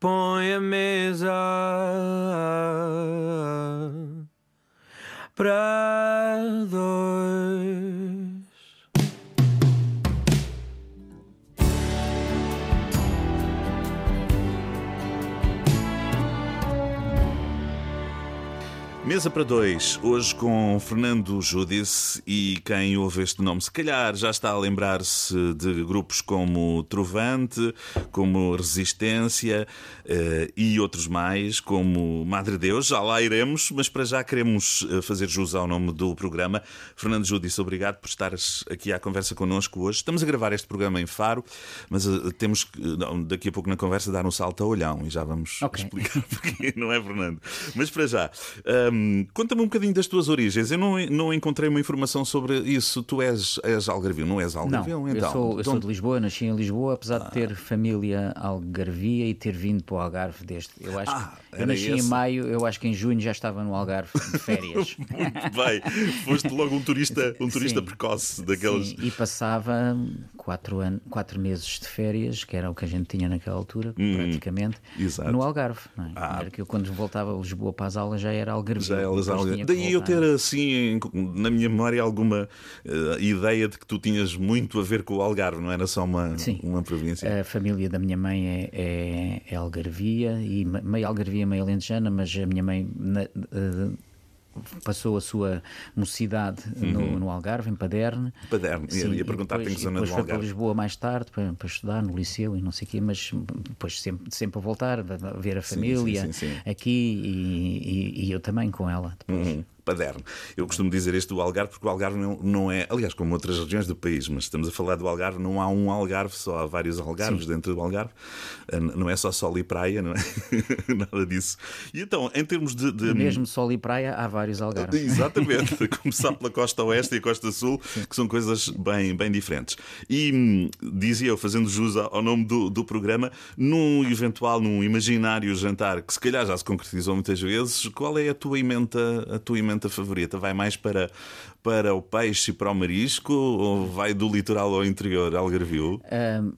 põe a mesa para dois. Mesa para dois, hoje com Fernando Judice e quem ouve este nome, se calhar já está a lembrar-se de grupos como Trovante, como Resistência eh, e outros mais, como Madre Deus, já lá iremos, mas para já queremos eh, fazer jus ao nome do programa. Fernando Judice, obrigado por estares aqui à conversa connosco hoje. Estamos a gravar este programa em Faro, mas eh, temos que daqui a pouco na conversa dar um salto a olhão e já vamos okay. explicar porque não é, Fernando? Mas para já. Um, Conta-me um bocadinho das tuas origens. Eu não, não encontrei uma informação sobre isso. Tu és, és algarvio, não és algarvio? Não, então. eu, sou, eu sou de Lisboa, nasci em Lisboa, apesar ah. de ter família algarvia e ter vindo para o Algarve desde. Eu acho ah, que eu nasci esse? em maio, eu acho que em junho já estava no Algarve de férias. Muito bem. Foste logo um turista, um turista sim, precoce daqueles. Sim, e passava quatro, an... quatro meses de férias, que era o que a gente tinha naquela altura, hum, praticamente, exato. no Algarve. É? Ah. Era que eu, quando voltava a Lisboa para as aulas, já era algarvio. Já elas Daí eu ter assim na minha memória alguma uh, ideia de que tu tinhas muito a ver com o Algarve, não era só uma, Sim. uma província. A família da minha mãe é, é, é algarvia, e meio algarvia, meio alentejana, mas a minha mãe. Na, uh, passou a sua mocidade uhum. no, no, Algarve, em Paderne. Paderne, Sim, ia perguntar em que zona depois do Algarve. foi para Lisboa mais tarde para, para, estudar no liceu e não sei o quê, mas depois sempre, sempre a voltar, a ver a família sim, sim, aqui e, e, e, eu também com ela depois. Uhum paderno. Eu costumo dizer este do Algarve porque o Algarve não, não, é, aliás, como outras regiões do país, mas estamos a falar do Algarve, não há um Algarve só, há vários Algarves Sim. dentro do Algarve. Ah, não é só sol e praia, não é? Nada disso. E então, em termos de. de... Mesmo sol e praia, há vários Algarves. Exatamente. Começar pela costa oeste e a costa sul, Sim. que são coisas bem, bem diferentes. E hum, dizia eu, fazendo jus ao nome do, do programa, num eventual, num imaginário jantar que se calhar já se concretizou muitas vezes, qual é a tua emenda, a tua emenda favorita? Vai mais para, para o peixe e para o marisco ou vai do litoral ao interior, Algarvio? Um...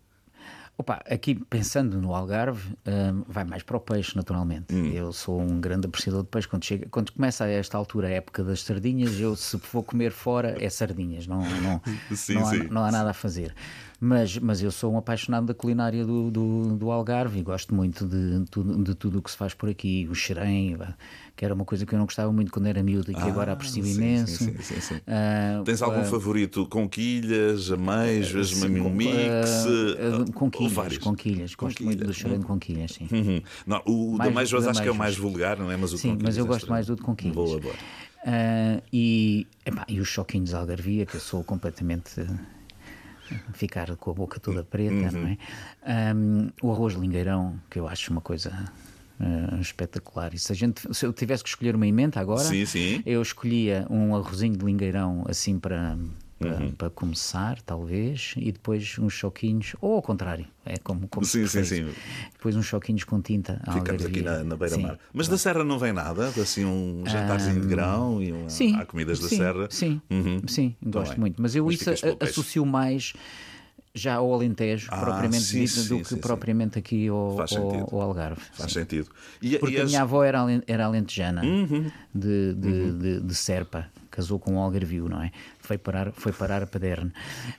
Opa, aqui pensando no Algarve, um, vai mais para o peixe, naturalmente. Hum. Eu sou um grande apreciador de peixe. Quando, chega, quando começa a esta altura, a época das sardinhas, eu se for comer fora é sardinhas, não, não, sim, não, sim. Há, não há nada a fazer. Mas, mas eu sou um apaixonado da culinária do, do, do Algarve e gosto muito de, de, de tudo o que se faz por aqui. O xerém, que era uma coisa que eu não gostava muito quando era miúdo e que ah, agora aprecio sim, imenso. Sim, sim, sim, uh, Tens algum uh, favorito? Conquilhas, ameijoas, uh, um mix? Uh, conquilhas, conquilhas. Gosto muito do xerém de conquilhas, sim. Uhum. Não, o mais, da ameijoas acho que é o mais vulgar, não é? Mas o sim, mas eu gosto mais do de conquilhas. Boa, boa. Uh, e, epá, e os choquinhos de algarvia, que eu sou completamente ficar com a boca toda preta, uhum. não é? Um, o arroz de lingueirão, que eu acho uma coisa Uh, espetacular. E se, a gente, se eu tivesse que escolher uma emenda agora, sim, sim. eu escolhia um arrozinho de lingueirão assim para, para, uhum. para, começar, talvez, e depois uns choquinhos, ou ao contrário, é como, como sim, sim, sim. Depois uns choquinhos com tinta. Ficamos aqui na, na beira-mar. Mas da Serra não vem nada? Assim, um jantarzinho um, de grão e uma, sim, há comidas sim, da Serra? Sim, uhum. sim, gosto muito. Mas eu Mas isso associo mais já ao Alentejo, ah, propriamente sim, dito, sim, do que sim, propriamente aqui ao, ao, ao, Algarve. Faz sentido. E, Porque e a minha avó era, era alentejana, uhum. de, de, uhum. de, de, Serpa, casou com um algarvio, não é? Foi parar, foi parar a Paderne.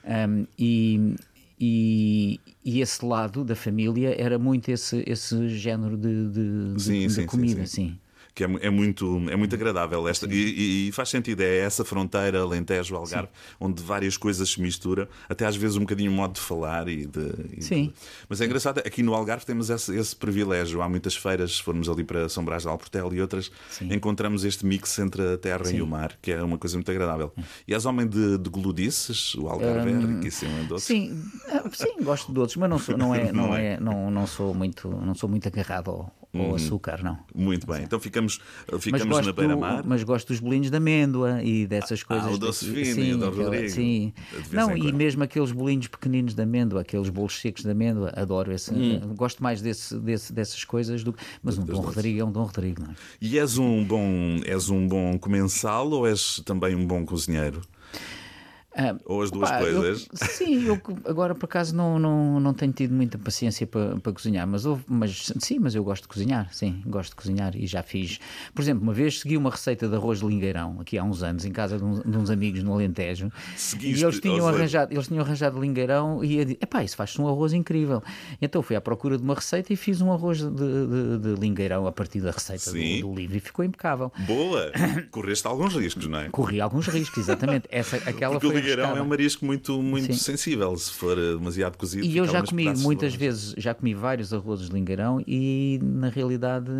Um, e, e, e, esse lado da família era muito esse, esse género de, de, sim, de, sim, comida, sim. sim que é, é, muito, é muito agradável esta. E, e, faz sentido, é essa fronteira Alentejo-Algarve, onde várias coisas se misturam, até às vezes um bocadinho o modo de falar e de. E Sim. De... Mas é engraçado, aqui no Algarve temos esse, esse, privilégio. Há muitas feiras, se formos ali para São Brás de Alportel e outras, Sim. encontramos este mix entre a terra Sim. e o mar, que é uma coisa muito agradável. E és homem de, de gludices, o Algarve é um, é riquíssimo em doces. Sim, ah, sim, gosto de doces, mas não sou, não é, não, não é, não, não sou muito, não sou muito agarrado ao, ao hum. açúcar, não. Muito bem, então ficamos, ficamos Estamos na beira-mar. Mas gosto dos bolinhos de amêndoa e dessas ah, coisas. Ah, o doce fino sim, o Rodrigo. Sim. Não, e mesmo aqueles bolinhos pequeninos de amêndoa, aqueles bolos secos de amêndoa, adoro esse. Hum. Gosto mais desse, desse, dessas coisas do Mas um Dom Rodrigo é um Dom Rodrigo, não é? E és um bom, és um bom comensal ou és também um bom cozinheiro? Ah, Ou as duas coisas? Eu, sim, eu agora por acaso não, não, não tenho tido muita paciência para, para cozinhar, mas, mas sim, mas eu gosto de cozinhar, sim, gosto de cozinhar e já fiz. Por exemplo, uma vez segui uma receita de arroz de lingueirão, aqui há uns anos, em casa de, um, de uns amigos no Alentejo, Seguiste, e eles tinham, arranjado, eles tinham arranjado lingueirão e eu disse, epá, isso faz-se um arroz incrível. Então fui à procura de uma receita e fiz um arroz de, de, de lingueirão a partir da receita do, do, livro e ficou impecável. Boa! Correste alguns riscos, não é? Corri alguns riscos, exatamente. Essa, aquela Porque foi lingueirão é um marisco muito, muito sensível, se for eh, demasiado cozido. E eu já comi muitas vezes, já comi vários arrozes de lingueirão e na realidade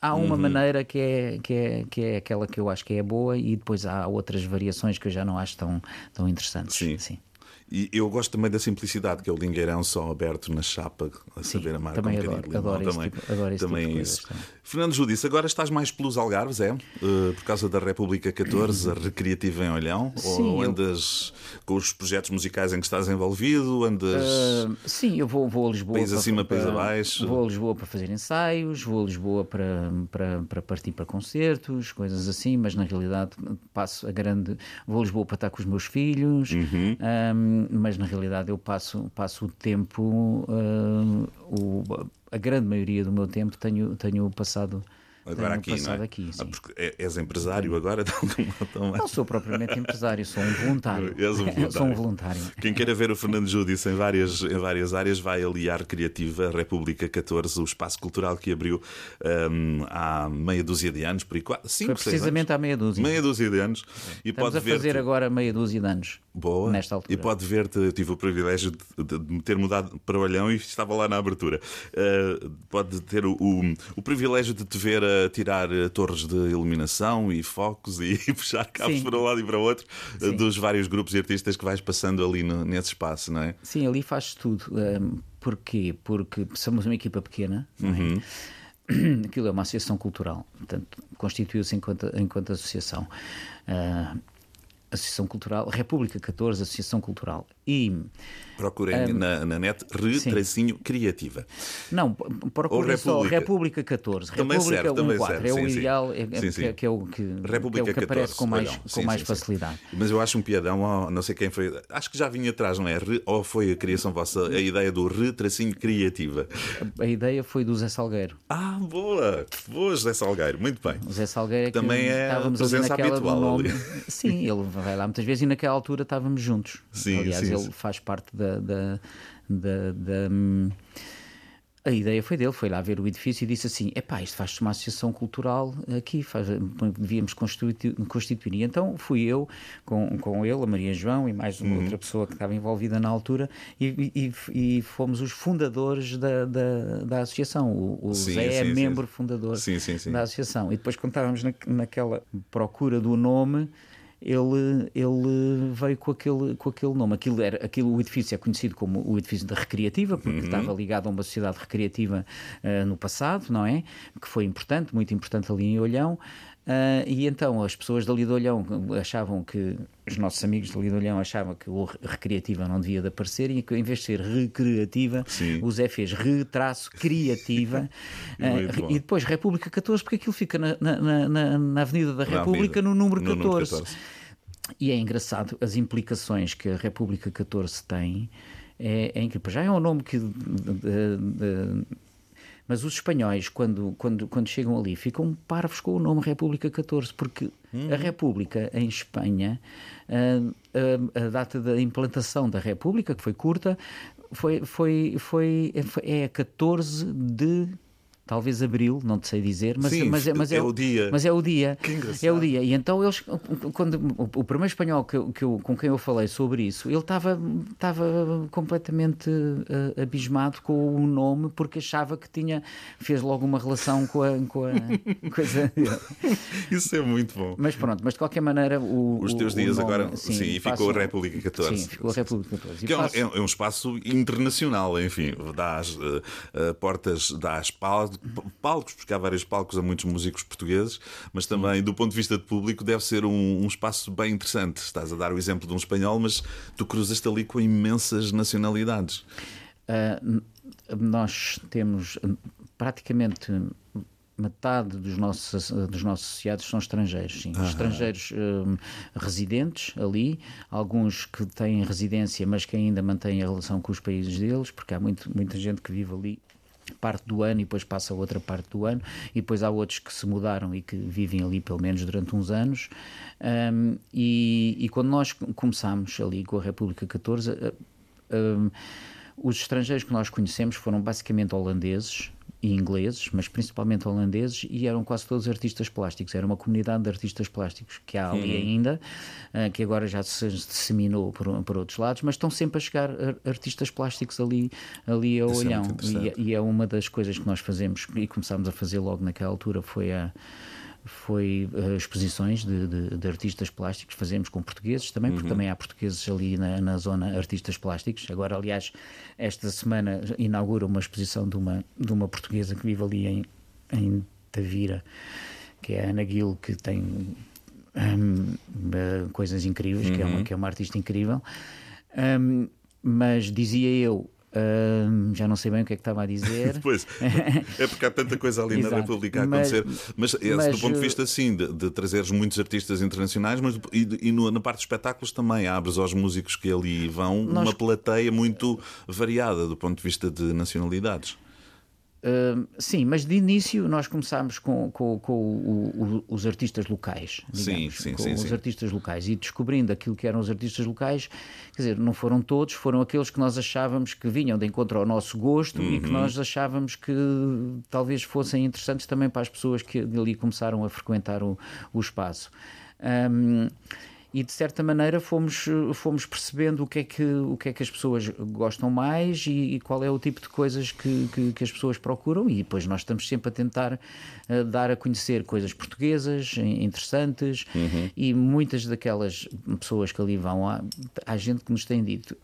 há uma uhum. maneira que é, que, é, que é aquela que eu acho que é boa e depois há outras variações que eu já não acho tão, tão interessantes. Sim. Sim. E eu gosto também da simplicidade, que é o lingueirão só aberto na chapa, a Sim, saber amar também com um adoro, adoro também, tipo, adoro também tipo isso. Também. Fernando Judice, agora estás mais pelos Algarves, é? Uh, por causa da República 14, a Recreativa em Olhão? Sim, ou andas eu... com os projetos musicais em que estás envolvido? Andas... Uh, sim, eu vou, vou a Lisboa. País acima, país abaixo. Vou a Lisboa para fazer ensaios, vou a Lisboa para, para, para partir para concertos, coisas assim, mas na realidade passo a grande. Vou a Lisboa para estar com os meus filhos, uhum. um, mas na realidade eu passo, passo o tempo, uh, o, a grande maioria do meu tempo tenho, tenho passado agora aqui, não é? Aqui, ah, porque é, és empresário agora? Não sou propriamente empresário, sou um voluntário. És um voluntário. sou um voluntário. Quem queira ver o Fernando Judice em várias, em várias áreas vai aliar Criativa República 14, o espaço cultural que abriu um, há meia dúzia de anos, por aí, cinco, Foi precisamente há meia dúzia. Meia dúzia de anos. E Estamos pode a fazer agora meia dúzia de anos. Boa. Nesta altura. E pode ver-te, eu tive o privilégio de, de, me ter mudado para Olhão e estava lá na abertura. Uh, pode ter o, o, o, privilégio de te ver a tirar torres de iluminação e focos e, puxar cabos Sim. para um lado e para o outro uh, dos vários grupos e artistas que vais passando ali no, nesse espaço, não é? Sim, ali faz tudo. Um, porquê? Porque somos uma equipa pequena, não é? Uhum. Aquilo é uma associação cultural, portanto, constituiu-se enquanto, enquanto associação. Uh, Associação Cultural, República 14, Associação Cultural. E Procurem um, na, na net retracinho criativa. Não, procurem só República 14. Também República serve, 1, 4. é o ideal, é, sim, sim. Que, é o que, República é o que aparece 14, com mais, com mais facilidade. Mas eu acho um piadão, não sei quem foi, acho que já vinha atrás, não é? Ou foi a criação vossa, a ideia do retracinho criativa? A, a ideia foi do Zé Salgueiro. Ah, boa! Boa, José Salgueiro, muito bem. O Zé Salgueiro é que Também é ali naquela habitual nome. Ali. Sim, ele vai lá muitas vezes e naquela altura estávamos juntos. Sim, Aliás, sim, ele faz parte da, da, da, da hum, a ideia foi dele, foi lá ver o edifício e disse assim: é pá, isto faz-se uma associação cultural aqui, faz, devíamos constituir, constituir. E então fui eu com, com ele, a Maria João e mais uma uhum. outra pessoa que estava envolvida na altura e, e, e fomos os fundadores da, da, da associação. O, o sim, Zé é sim, é membro fundador da associação. E depois, quando estávamos na, naquela procura do nome ele, ele veio com aquele, com aquele nome. Aquilo era, aquilo, o edifício é conhecido como o edifício da Recreativa, porque uhum. estava ligado a uma sociedade recreativa uh, no passado, não é? Que foi importante, muito importante ali em Olhão. Uh, e então as pessoas dali de Olhão achavam que, os nossos amigos dali de Olhão achavam que o recreativa não devia de aparecer e que em vez de ser recreativa, Sim. o Zé fez retraço criativa uh, e depois República 14, porque aquilo fica na, na, na, na Avenida da República no número 14. No número 14. E é engraçado as implicações que a República 14 tem. É, é incrível. Já é um nome que. De, de, de, mas os espanhóis, quando, quando, quando chegam ali, ficam parvos com o nome República 14, porque hum. a República em Espanha, a, a, a, data da implantação da República, que foi curta, foi, foi, foi, foi é 14 de talvez abril, não te sei dizer, mas, Sim, mas, é, mas é, é, o dia. Mas é o dia. É o dia. E então eles, quando o, primeiro espanhol que, que eu, com quem eu falei sobre isso, ele estava estava completamente uh, abismado com o nome porque achava que tinha fez logo uma relação com a, com a coisa. isso é muito bom. Mas pronto, mas de qualquer maneira o os teus o, dias o nome, agora sim, sim ficou a República 14. Sim, ficou a República 14. Que é, um, é, um, espaço internacional, enfim, dá as uh, uh, portas, dá as palcos, porque há vários palcos a muitos músicos portugueses, mas também do ponto de vista de público deve ser um, um espaço bem interessante. Estás a dar o exemplo de um espanhol, mas tu cruzas-te ali com imensas nacionalidades. Uh, nós temos praticamente metade dos nossos, dos nossos associados são estrangeiros, sim. Aham. Estrangeiros um, residentes ali, alguns que têm residência, mas que ainda mantêm a relação com os países deles, porque há muito, muita gente que vive ali parte do ano e depois passa a outra parte do ano. E depois há outros que se mudaram e que vivem ali pelo menos durante uns anos. Um, e, e, quando nós começámos ali com a República 14 um, os estrangeiros que nós conhecemos foram basicamente holandeses e ingleses, mas principalmente holandeses, e eram quase todos artistas plásticos. Era uma comunidade de artistas plásticos que há ali uhum. ainda, uh, que agora já se disseminou por, por outros lados, mas estão sempre a chegar artistas plásticos ali, ali ao Isso é olhão. É e, e, é uma das coisas que nós fazemos e começámos a fazer logo naquela altura foi a foi uh, exposições de, de, de, artistas plásticos, fazemos com portugueses também, porque uhum. também há portugueses ali na, na, zona artistas plásticos. Agora, aliás, esta semana inaugura uma exposição de uma, de uma portuguesa que vive ali em, em Tavira, que é a Ana Gil, que tem um, coisas incríveis, uhum. que, é uma, uhum. que é uma artista incrível. Um, mas dizia eu, Uh, já não sei bem o que é que estava a dizer. pois, é porque há tanta coisa ali na República a acontecer. Mas, mas, mas do ponto de vista assim, de, de trazeres muitos artistas internacionais, mas e, e no, na parte dos espetáculos também abres aos músicos que ali vão nós... uma plateia muito variada do ponto de vista de nacionalidades. Uh, sim, mas de início nós começámos com, com, com o, o, os artistas locais, digamos, sim, sim, com sim, os artistas locais e descobrindo aquilo que eram os artistas locais, quer dizer, não foram todos, foram aqueles que nós achávamos que vinham de encontro ao nosso gosto uhum. e que uhum. nós achávamos que talvez fossem interessantes também para as pessoas que ali começaram a frequentar o, o espaço. Um, e de certa maneira fomos, fomos percebendo o que, é que, o que é que as pessoas gostam mais e, e qual é o tipo de coisas que, que, que, as pessoas procuram e depois nós estamos sempre a tentar uh, dar a conhecer coisas portuguesas interessantes uhum. e muitas daquelas pessoas que ali vão, há, há gente que nos tem dito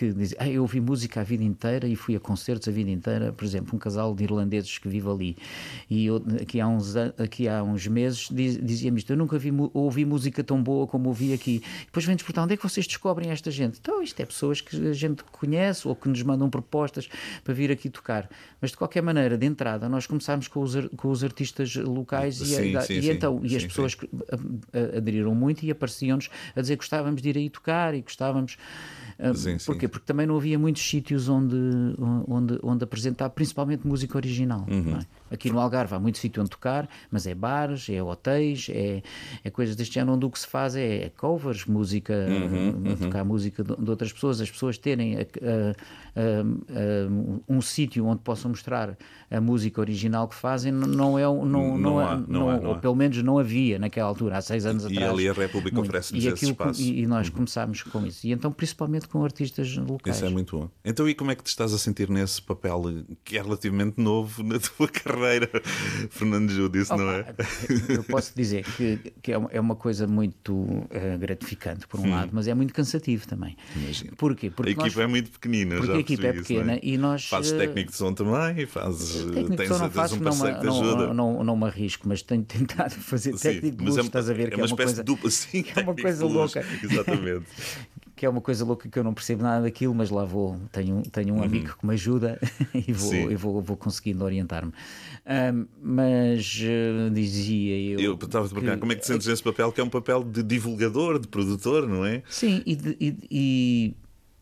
que dizem, ah, eu ouvi música a vida inteira e fui a concertos a vida inteira, por exemplo, um casal de irlandeses que vive ali, e eu, aqui, há uns, aqui há uns meses diz, dizia-me isto, eu nunca vi, ouvi música tão boa como ouvi aqui. Depois vem-nos perguntar, onde é que vocês descobrem esta gente? Então, isto é pessoas que a gente conhece ou que nos mandam propostas para vir aqui tocar. Mas, de qualquer maneira, de entrada, nós começámos com os, com os artistas locais sim, e, sim, e, sim, então, e as pessoas aderiram muito e apareciam-nos a dizer que gostávamos de ir aí tocar e gostávamos... Sim, Porquê? Porque também não havia muitos sítios onde, onde, onde apresentar, principalmente música original. Uhum. É? Aqui no Algarve há muito sítio onde tocar, mas é bares, é hotéis, é, é coisas deste género onde o que se faz é, é covers, música, uhum, uhum. tocar música de, de, outras pessoas, as pessoas terem a, a, a, um sítio onde possam mostrar a música original que fazem, não é não, não, não, há, não, não, há, não ou pelo menos não havia naquela altura, há seis anos e atrás. E ali a República oferece-nos esse espaço. E, e nós uhum. começámos com isso. E então, principalmente com artistas locais. Isso é muito bom. Então, e como é que te estás a sentir nesse papel que é relativamente novo na tua carreira, Fernando Judice, não é? Eu posso dizer que, que é, é uma coisa muito uh, gratificante, por um hum. lado, mas é muito cansativo também. Imagino. Porquê? Porque a equipa nós... é muito pequenina, Porque já a equipa é pequena isso, é? e nós. Fazes eh, técnico de som também, fazes. Técnico tens, de som não faço, um não, não, não, não, não me arrisco, mas tenho tentado fazer técnico de luz, é, estás a ver? É uma, é uma coisa, dupla, sim, é uma coisa louca. Exatamente. que é uma coisa louca que eu não percebo nada daquilo, mas lá vou. Tenho, tenho um uhum. amigo que me ajuda e vou, e vou, vou conseguindo orientar-me. Um, mas uh, dizia eu. Eu estava a perguntar como é que te sentes nesse papel, que é um papel de divulgador, de produtor, não é? Sim, e, e, e,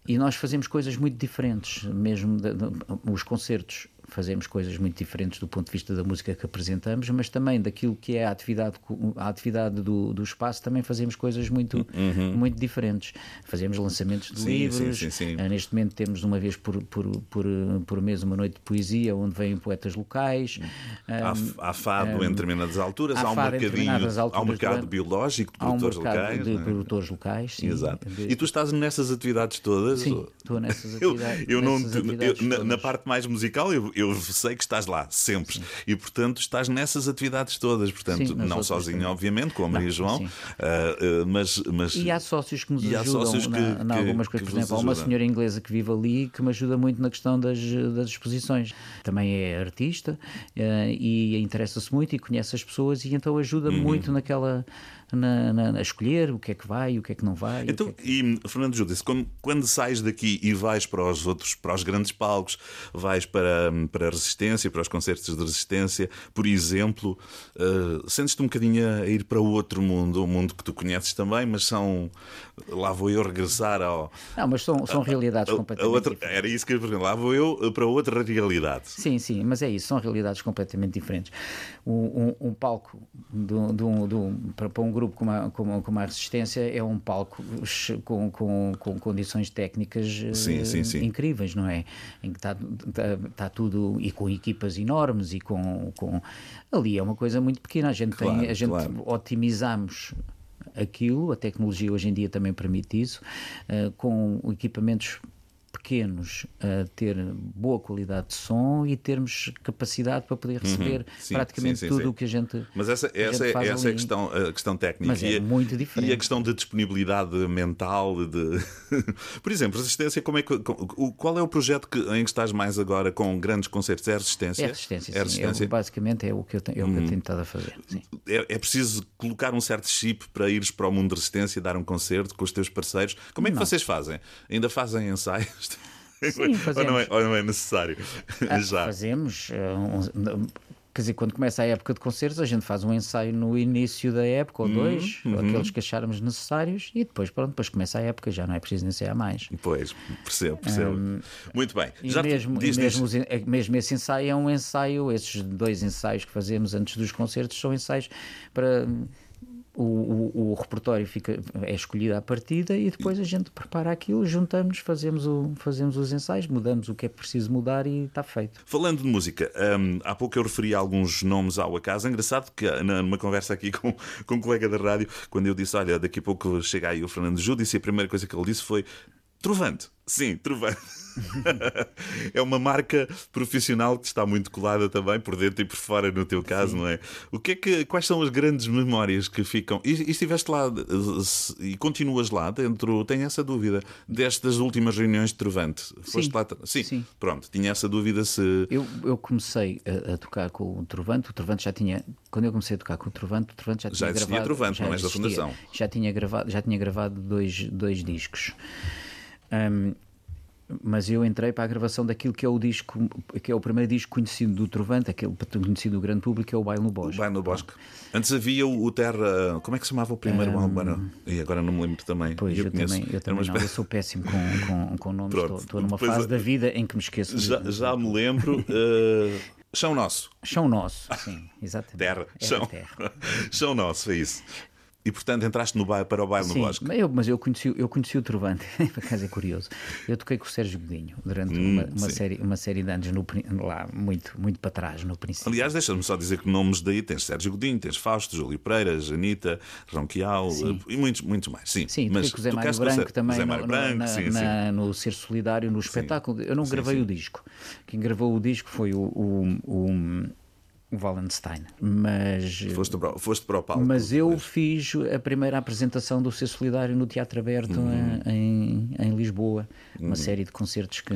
e nós fazemos coisas muito diferentes, mesmo de, de, os concertos fazemos coisas muito diferentes do ponto de vista da música que apresentamos, mas também daquilo que é a atividade, a atividade do, do espaço, também fazemos coisas muito, uhum. muito diferentes. Fazemos lançamentos de sim, livros. Sim, sim, uh, neste momento temos uma vez por, por, por, por mês uma noite de poesia onde vêm poetas locais. Há, há fado um, em determinadas alturas, há, há um mercadinho, há um mercado biológico de produtores há um locais. De é? produtores locais, sim. Exato. E tu estás nessas atividades todas? Sim, estou nessas atividades. eu, eu não, atividades eu, na, na, parte mais musical, eu, eu sei que estás lá, sempre. Sim. E, portanto, estás nessas atividades todas. Portanto, sim, não sozinho, também. obviamente, com a Maria não, João, uh, uh, mas, mas. E há sócios que nos ajudam sócios que, na, na algumas coisas. Por exemplo, há uma senhora inglesa que vive ali que me ajuda muito na questão das, das exposições. Também é artista uh, e interessa-se muito e conhece as pessoas e então ajuda uhum. muito naquela na, na, a escolher o que é que vai, o que é que não vai. Então, é e Fernando Judas, quando, quando sais daqui e vais para os outros, para os grandes palcos, vais para, para a resistência, para os concertos de resistência, por exemplo, uh, sentes-te um bocadinho a ir para outro mundo, um mundo que tu conheces também, mas são. Lá vou eu regressar ao. Não, mas são, são realidades a, a, completamente outra, diferentes. Era isso que eu ia perguntar. Lá vou eu para outra realidade. Sim, sim, mas é isso, são realidades completamente diferentes. Um, um, um palco do, do, do, para, para um grupo como a, como, como a Resistência é um palco com, com, com condições técnicas sim, sim, sim. incríveis, não é? Em que está, está, está, tudo e com equipas enormes e com, com ali é uma coisa muito pequena. A gente claro, tem, a gente claro. otimizamos aquilo, a tecnologia hoje em dia também permite isso, uh, com equipamentos pequenos a ter boa qualidade de som e termos capacidade para poder receber uhum, sim, praticamente sim, sim, tudo o que a gente Mas essa, essa, gente faz essa é a questão, a questão técnica. Mas é e, a- muito diferente. E a questão de disponibilidade mental. De... Por exemplo, resistência, como é que, qual é o projeto que, em que estás mais agora com grandes concertos? É a resistência? é resistência, É sim. resistência. É, basicamente é o que eu, tenho, é o que eu tenho estado a fazer. É, é preciso colocar um certo chip para ires para o mundo de resistência, dar um concerto com os teus parceiros. Como é que Não. vocês fazem? Ainda fazem ensaios? Sim, ou, não é, ou não é necessário? Ah, Já. Fazemos. eh, um- Quer dizer, quando começa a época de concertos, a gente faz um ensaio no início da época, Uhum, ou dois, aqueles que acharmos necessários, e depois, pronto, depois começa a época, já não é preciso ensaiar mais. Pois, percebo, percebo. Muito bem. E Já mesmo, diz, diz. mesmo, en- é- mesmo esse ensaio é um ensaio, esses dois ensaios que fazemos antes dos concertos são ensaios para. O, o, o repertório fica, é escolhido à partida e depois a gente prepara aquilo, juntamos, fazemos, o, fazemos os ensaios, mudamos o que é preciso mudar e está feito. Falando de música, hum, há pouco eu referi alguns nomes ao acaso. Engraçado que numa conversa aqui com, com um colega da rádio, quando eu disse: Olha, daqui a pouco chega aí o Fernando Júdice, a primeira coisa que ele disse foi: Trovante. Sim, Trovante. é uma marca profissional que está muito colada também por dentro e por fora, no teu caso, não é? O que é que, quais são as grandes memórias que ficam? E, e estiveste lá e continuas lá dentro, tenho essa dúvida, destas últimas reuniões de Trovante. Foste lá? Sim, Sim. pronto, tinha essa dúvida se. Eu, eu comecei a, a tocar com o Trovante, o Trovante já tinha, quando eu comecei a tocar com o Trovante, o Trovante já tinha Já existia gravado, Trovante, já não és da. Fundação. Já tinha gravado, já tinha gravado dois, dois discos. Ahm, mas eu entrei para a gravação daquilo que é o disco, que é o primeiro disco conhecido do Trovante, aquele conhecido do grande público, que é o Baile no Bosque. Vai no bosque. Antes havia o o Terra. Como é que se chamava o primeiro álbum? Era- E agora não me lembro também. Pois, eu, conheço. também, eu também não, eu sou péssimo com, com, com nomes, Pronto. estou, estou numa fase a- da vida em que me esqueço de- Já, já me lembro. eh, Chão Nosso. Chão nosso, sim, exatamente. Terra. Era Chão. terra. Chão Nosso, é isso. E portanto entraste no baile, para o baile no Sim, bosque. mas eu, mas eu conheci, eu conheci o Trovante, por acaso é curioso. Eu toquei com o Sérgio Godinho durante uma, uma Hum, sim. série, uma série de anos no, lá, muito, muito para trás, no princípio. Aliás, deixa-me só dizer que nomes daí tens Sérgio Godinho, tens Fausto, Júlio Pereira, Janita, Ronquial Sim. eh, e muitos, muitos mais. Sim, Sim, mas com o Zé Mário Branco também Zé no, Mário no- Branco, na- sim, sim. na- no Ser Solidário, no espetáculo. Eu não Sim, gravei sim. o disco. Quem gravou o disco foi o, o, o, o Wallenstein. Mas, Foste, para, foste para o palco. mas eu fiz a primeira apresentação do Ser Solidário no Teatro Aberto Uhum. em, em Lisboa. Uma série de concertos que.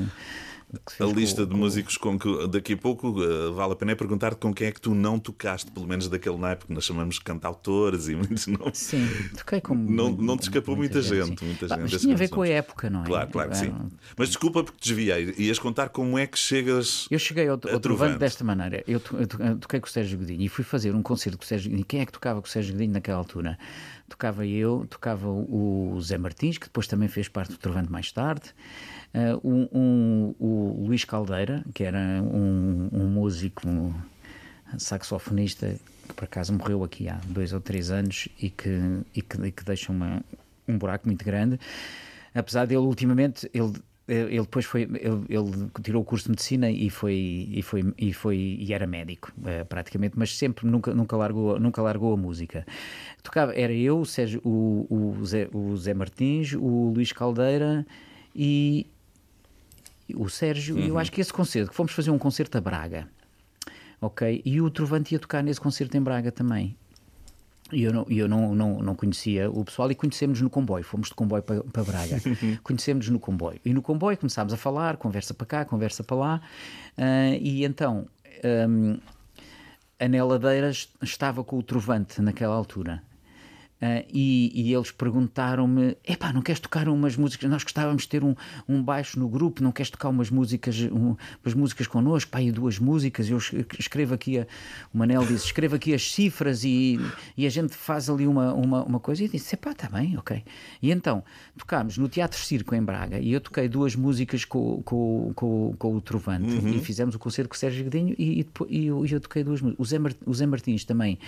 A fez com- lista de músicos com que daqui a pouco eh, vale a pena é perguntar-te com quem é que tu não tocaste, pelo menos daquele naipe que nós chamamos de cantautores e muitos nomes. Sim, toquei com. Não- muito- não te escapou muita gente, sim. muita Pá, gente Mas tinha a ver canções. com a época, não é? Claro, claro que sim. Mas desculpa porque desviei. Ias contar como é que chegas. Eu cheguei ao, ao. Trovante desta maneira. Eu, to- eu to- eu toquei com o Sérgio Godinho e fui fazer um concerto com o Sérgio Godinho. Quem é que tocava com o Sérgio Godinho naquela altura? Tocava eu, tocava o Zé Martins, que depois também fez parte do Trovante mais tarde. Ah, um, um- o Luís Caldeira, que era um, um músico saxofonista que por acaso morreu aqui há dois ou três anos e que, e que, e que deixa uma, um buraco muito grande. Apesar dele, ultimamente, ele, ele depois foi, ele, ele tirou o curso de medicina e foi e foi e foi e era médico eh, praticamente, mas sempre nunca nunca largou nunca largou a música. Tocava era eu, o Sérgio, o, o, Zé, o Zé Martins, o Luís Caldeira e o Sérgio. E eu acho que esse concerto que fomos fazer um concerto a Braga ok? E o Trovante ia tocar nesse concerto em Braga também. E eu, não, eu não, não, não conhecia o pessoal e conhecemos no comboio. Fomos de comboio para, para Braga. conhecemos no comboio. E no comboio começámos a falar, conversa para cá, conversa para lá. ah, e então hum, a Neladeira estava com o Trovante naquela altura. Uh, e, e, eles perguntaram-me: epá, não queres tocar umas músicas? Nós gostávamos de ter um, um baixo no grupo, não queres tocar umas músicas, um, umas músicas connosco? Pá, e duas músicas. Eu escrevo aqui, a, o Manel disse: escreva aqui as cifras e, e a gente faz ali uma, uma, uma coisa. E disse: epá, está bem, ok. E então tocámos no Teatro Circo em Braga e eu toquei duas músicas com, com, com, com o Trovante uhum. e fizemos o concerto com o Sérgio Godinho e, e, eu, eu, toquei duas músicas. O Zé, o Zé Martins também,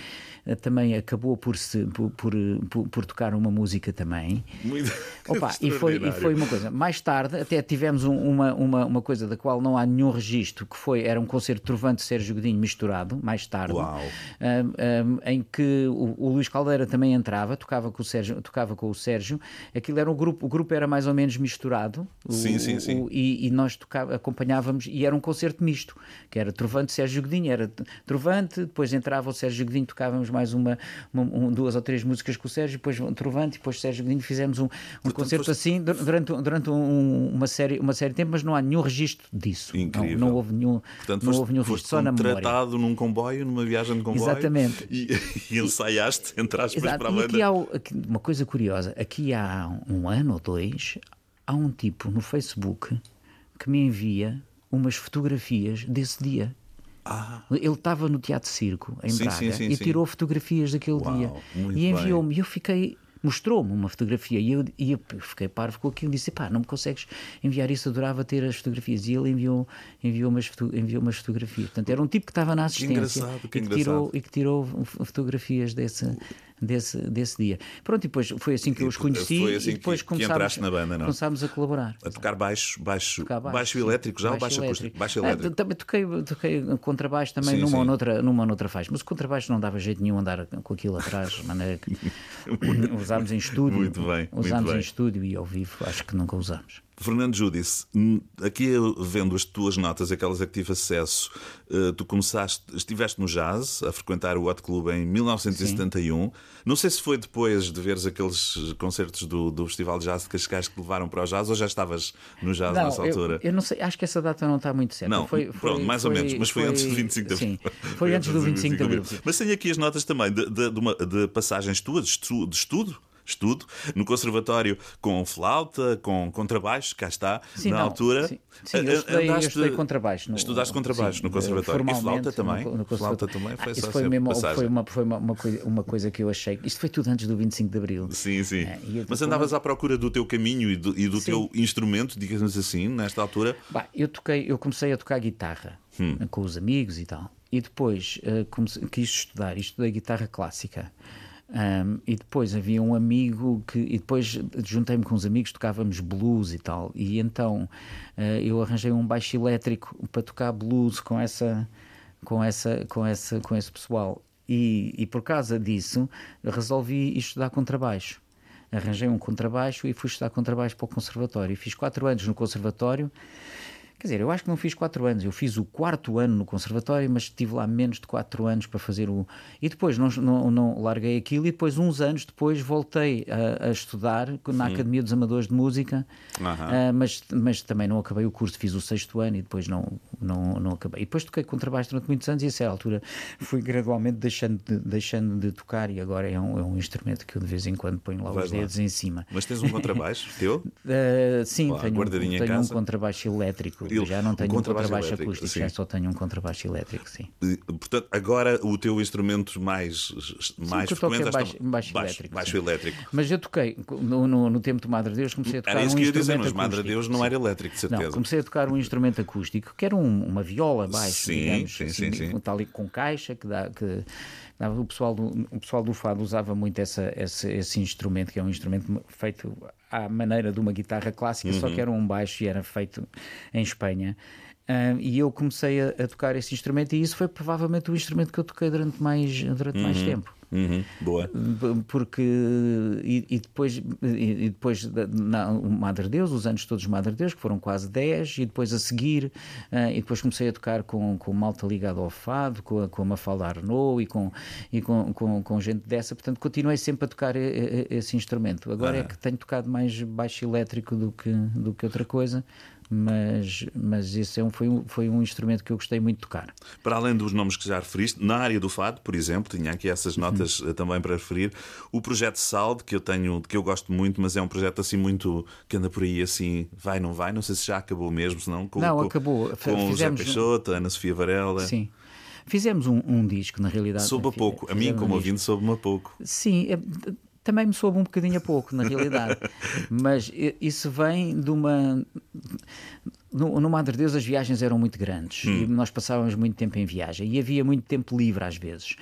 eh, também acabou por, se, por, por por, por, tocar uma música também. Muito Opa, e, foi, e foi uma coisa. Mais tarde, até tivemos um, uma, uma, uma coisa da qual não há nenhum registro, que foi, era um concerto Trovante Sérgio Godinho misturado, mais tarde, um, um, em que o, o, Luís Caldeira também entrava, tocava com o Sérgio, tocava com o Sérgio. Aquilo era um grupo, o grupo era mais ou menos misturado. Sim, o, sim, sim. O, e, e, nós tocava, acompanhávamos, e era um concerto misto, que era Trovante Sérgio Godinho, era Trovante, depois entrava o Sérgio Godinho, tocávamos mais uma, uma um, duas ou três músicas com o Sérgio, depois Trovante, depois Sérgio Godinho, fizemos um, um concerto assim durante, durante um, uma, série, uma série de tempo, mas não há nenhum registro disso. Incrível. Não, não houve nenhum, Portanto, não foste, houve nenhum registro, só na memória. tratado num comboio, numa viagem de comboio. Exatamente. E, e ensaiaste, entraste para a banda. Aqui há aqui, uma coisa curiosa, aqui há um ano ou dois, há um tipo no Facebook que me envia umas fotografias desse dia. Ah. Ele estava no Teatro Circo, em sim, Braga, sim, sim, e tirou fotografias daquele Uau, dia. E enviou-me. E eu fiquei mostrou-me uma fotografia e eu, e eu fiquei parvo com aquilo e disse: pá, não me consegues enviar isso, adorava ter as fotografias. E ele enviou, enviou, umas, enviou umas fotografias. Portanto, era um tipo que estava na assistência que que e, que tirou, e que tirou fotografias desse, desse, desse dia. Pronto, e depois foi assim que eu os conheci foi assim e depois que, que entraste na banda, não? começámos a colaborar. A tocar baixo, baixo, tocar baixo, baixo elétrico já baixo ou baixo acústico? Baixo ah, elétrico. também toquei, toquei contrabaixo também sim, numa, sim. Ou noutra, numa ou noutra faixa, mas o contrabaixo não dava jeito nenhum andar com aquilo atrás, de maneira que usámos em estúdio. Muito bem, usámos em estúdio e ao vivo, acho que nunca usámos. Fernando Júdice, aqui vendo as tuas notas, aquelas a que tive acesso, eh, tu começaste, estiveste no jazz, a frequentar o Hot Club em 1971. Sim. Não sei se foi depois de veres aqueles concertos do, do Festival de Jazz de Cascais que levaram para o jazz ou já estavas no jazz não, nessa altura? Eu, eu, não sei, acho que essa data não está muito certa. Não, foi, pronto, mais foi, ou menos, mas foi, foi, antes do 25 de Abril. Sim, foi, foi antes do 25 de Abril. Mas tenho aqui as notas também de, de, de, uma, de passagens tuas, de estudo estudo no conservatório com flauta, com contrabaixo, cá está, sim, na não, altura. Sim, sim eu, estudei, eu estudei contrabaixo. No, Estudaste contrabaixo sim, no conservatório. E flauta também? No, no flauta também foi ah, só foi, mesmo, foi, uma, foi uma, uma, coisa, uma coisa que eu achei. Isto foi tudo antes do 25 de Abril. Sim, sim. É, Mas andavas à procura do teu caminho e do, e do teu instrumento, digamos assim, nesta altura? Bah, eu, toquei, eu comecei a tocar guitarra hum. com os amigos e tal. E depois uh, comecei, quis estudar, e estudei guitarra clássica. Um, e depois havia um amigo que. E depois juntei-me com uns amigos, tocávamos blues e tal. E então uh, eu arranjei um baixo elétrico para tocar blues com essa. Com, essa, com, essa, com esse pessoal. E, e por causa disso resolvi estudar contrabaixo. Arranjei um contrabaixo e fui estudar contrabaixo para o conservatório. Fiz quatro anos no conservatório Quer dizer, eu acho que não fiz quatro anos, eu fiz o quarto ano no conservatório, mas estive lá menos de quatro anos para fazer o. E depois não, não, não larguei aquilo, e depois, uns anos depois, voltei a, a estudar na Academia dos Amadores de Música, uh, mas, mas também não acabei o curso, fiz o sexto ano e depois não, não, não acabei. E depois toquei contrabaixo durante muitos anos, e a essa altura fui gradualmente deixando de, deixando de tocar, e agora é um, é um instrumento que eu de vez em quando ponho lá Vai os dedos lá. em cima. Mas tens um contrabaixo teu? Uh, sim, lá, tenho, tenho um contrabaixo elétrico. Eu já não tenho um contrabaixo, contrabaixo acústico, sim. já só tenho um contrabaixo elétrico, sim. Portanto, agora o teu instrumento mais, mais sim, frequente é baixo, baixo, baixo, elétrico. Baixo elétrico. Mas eu toquei, no, no, no, tempo de Madre Deus, comecei a tocar era isso um que eu ia dizer, mas Madre acústico. Deus não era elétrico, de certeza. Não, comecei a tocar um instrumento acústico, que era um, uma viola baixo, sim, digamos, sim, assim, sim, sim. Tal, com caixa, que dá... Que, o pessoal, do, o pessoal do fado usava muito essa, esse, esse instrumento, que é um instrumento feito à maneira de uma guitarra clássica, Uhum. só que era um baixo e era feito em Espanha. Uh, e eu comecei a, a, tocar esse instrumento e isso foi provavelmente o instrumento que eu toquei durante mais, durante uhum. mais tempo. Uhum. Boa. Porque e, e depois, e, depois na, Madre Deus, os anos todos de Madre Deus, que foram quase 10, e depois a seguir, uh, e depois comecei a tocar com, com malta ligada ao fado, com a, com a Mafalda Arnaud e, com, e com, com, com gente dessa, portanto continuei sempre a tocar esse instrumento. Agora Ah. é que tenho tocado mais baixo elétrico do que, do que outra coisa mas, mas esse é um, foi, um, foi um instrumento que eu gostei muito de tocar. Para além dos nomes que já referiste, na área do fado, por exemplo, tinha aqui essas notas uhum. também para referir, o projeto Salde, que eu tenho, que eu gosto muito, mas é um projeto assim muito que anda por aí assim, vai, não vai, não sei se já acabou mesmo, senão com, não, com, acabou. com o Zé Peixoto, Ana Sofia Varela. Sim. Fizemos um, um, disco, na realidade. Soube a pouco. A mim, como um ouvinte, soube-me a pouco. Sim, é, também me soube um bocadinho a pouco, na realidade. Mas isso vem de uma. No, no Madre Deus as viagens eram muito grandes hum. e nós passávamos muito tempo em viagem e havia muito tempo livre às vezes.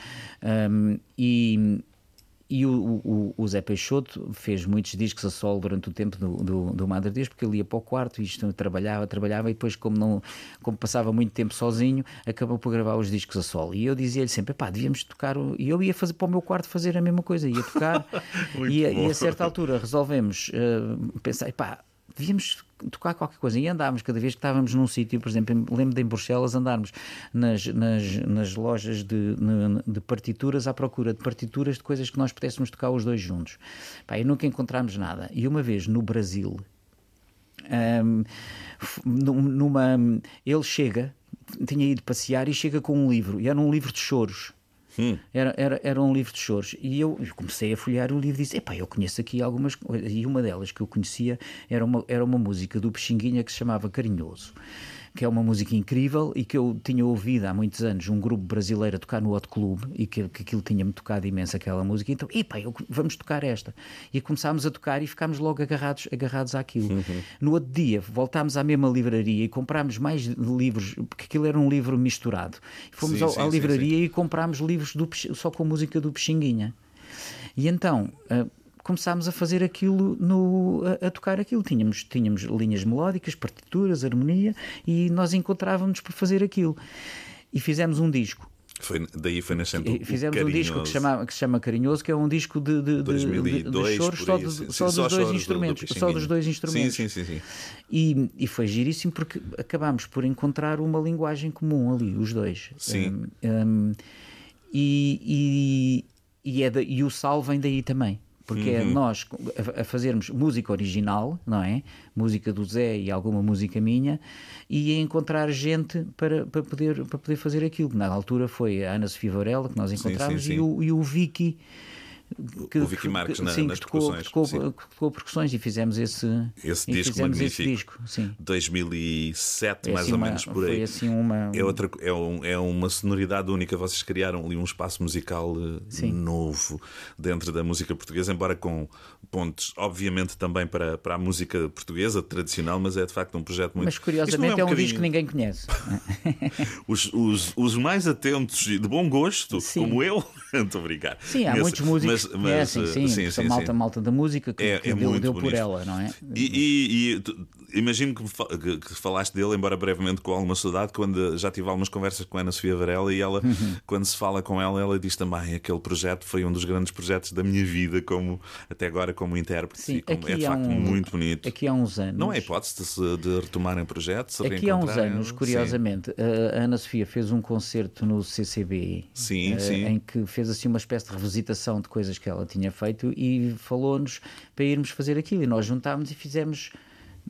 Um, e e o, o, o, Zé Peixoto fez muitos discos a solo durante o tempo do, do, do Madre Deus, porque ele ia para o quarto e isto trabalhava, trabalhava, e depois, como, não, como passava muito tempo sozinho, acabou por gravar os discos a solo. E eu dizia-lhe sempre: pá, devíamos tocar. O... E eu ia fazer para o meu quarto fazer a mesma coisa, ia tocar, e, e, a certa altura resolvemos uh, pensar: pá devíamos tocar qualquer coisa. E andávamos, cada vez que estávamos num sítio, por exemplo, lembro de em Bruxelas, andarmos nas, nas, nas lojas de, de, partituras à procura de partituras de coisas que nós pudéssemos tocar os dois juntos. Pá, e nunca encontramos nada. E uma vez no Brasil, um, numa, ele chega, tinha ido passear e chega com um livro, e era um livro de choros. Hum. Era, era, era um livro de choros. E eu comecei a folhear o livro e disse: Epá, eu conheço aqui algumas coisas. E uma delas que eu conhecia era uma, era uma música do Pixinguinha que se chamava Carinhoso que é uma música incrível e que eu tinha ouvido há muitos anos um grupo brasileiro a tocar no Hot Club e que, que aquilo tinha-me tocado imenso aquela música. Então, epá, eu, vamos tocar esta. E começámos a tocar e ficámos logo agarrados, agarrados àquilo. Uhum. No outro dia voltámos à mesma livraria e comprámos mais livros, porque aquilo era um livro misturado. Fomos sim, ao, sim, à livraria sim, e comprámos livros do, só com música do Pixinguinha. E então. Uh, começámos a fazer aquilo, no, a, a, tocar aquilo. Tínhamos, tínhamos linhas melódicas, partituras, harmonia e nós encontrávamos para fazer aquilo. E fizemos um disco. Foi, daí foi nascendo Fizemos um disco que se, chama, que se chama Carinhoso, que é um disco de, de, 2002, de, choros só, de, só dos dois instrumentos. Do, do só dos dois instrumentos. Sim, sim, sim. sim. E, e foi giríssimo porque acabámos por encontrar uma linguagem comum ali, os dois. Sim. Um, um, e, e, e, é da, e o sal vem daí também porque é uhum. é nós a fazermos música original, não é? Música do Zé e alguma música minha, e a encontrar gente para, para, poder, para poder fazer aquilo. Na altura foi a Ana Sofia Varela que nós encontramos sim, sim, sim. E, o, e o Vicky que, o Vicky Marques na, sim, nas tocou, percussões. Tocou, tocou, percussões e fizemos esse, esse disco fizemos magnífico. Esse disco, sim. 2007, é mais assim ou uma, menos por aí. Assim uma... é, outra, é, um, é uma sonoridade única. Vocês criaram ali um espaço musical eh, sim. novo dentro da música portuguesa, embora com pontos, obviamente, também para, para a música portuguesa tradicional, mas é de facto um projeto muito. Mas curiosamente é um, é um disco que ninguém conhece. os, os, os mais atentos e de bom gosto, sim. como eu, muito obrigado. Sim, há muitos músicos mas, mas, é, sim, sim, sim, sim, malta, sim. malta da música que, é, que é deu, deu por ela, não é? E, e, e imagino que, que, falaste dele, embora brevemente com alguma saudade, quando já tive algumas conversas com a Ana Sofia Varela e ela, uhum. quando se fala com ela, ela diz também aquele projeto foi um dos grandes projetos da minha vida, como até agora como intérprete. Sim, como, é de facto um, muito bonito. Aqui há uns anos. Não é hipótese de, de retomarem projetos? Aqui há uns anos, curiosamente, sim. a Ana Sofia fez um concerto no CCB sim, uh, sim. em que fez assim uma espécie de revisitação de coisas que ela tinha feito e falou-nos para irmos fazer aquilo. E nós juntámos e fizemos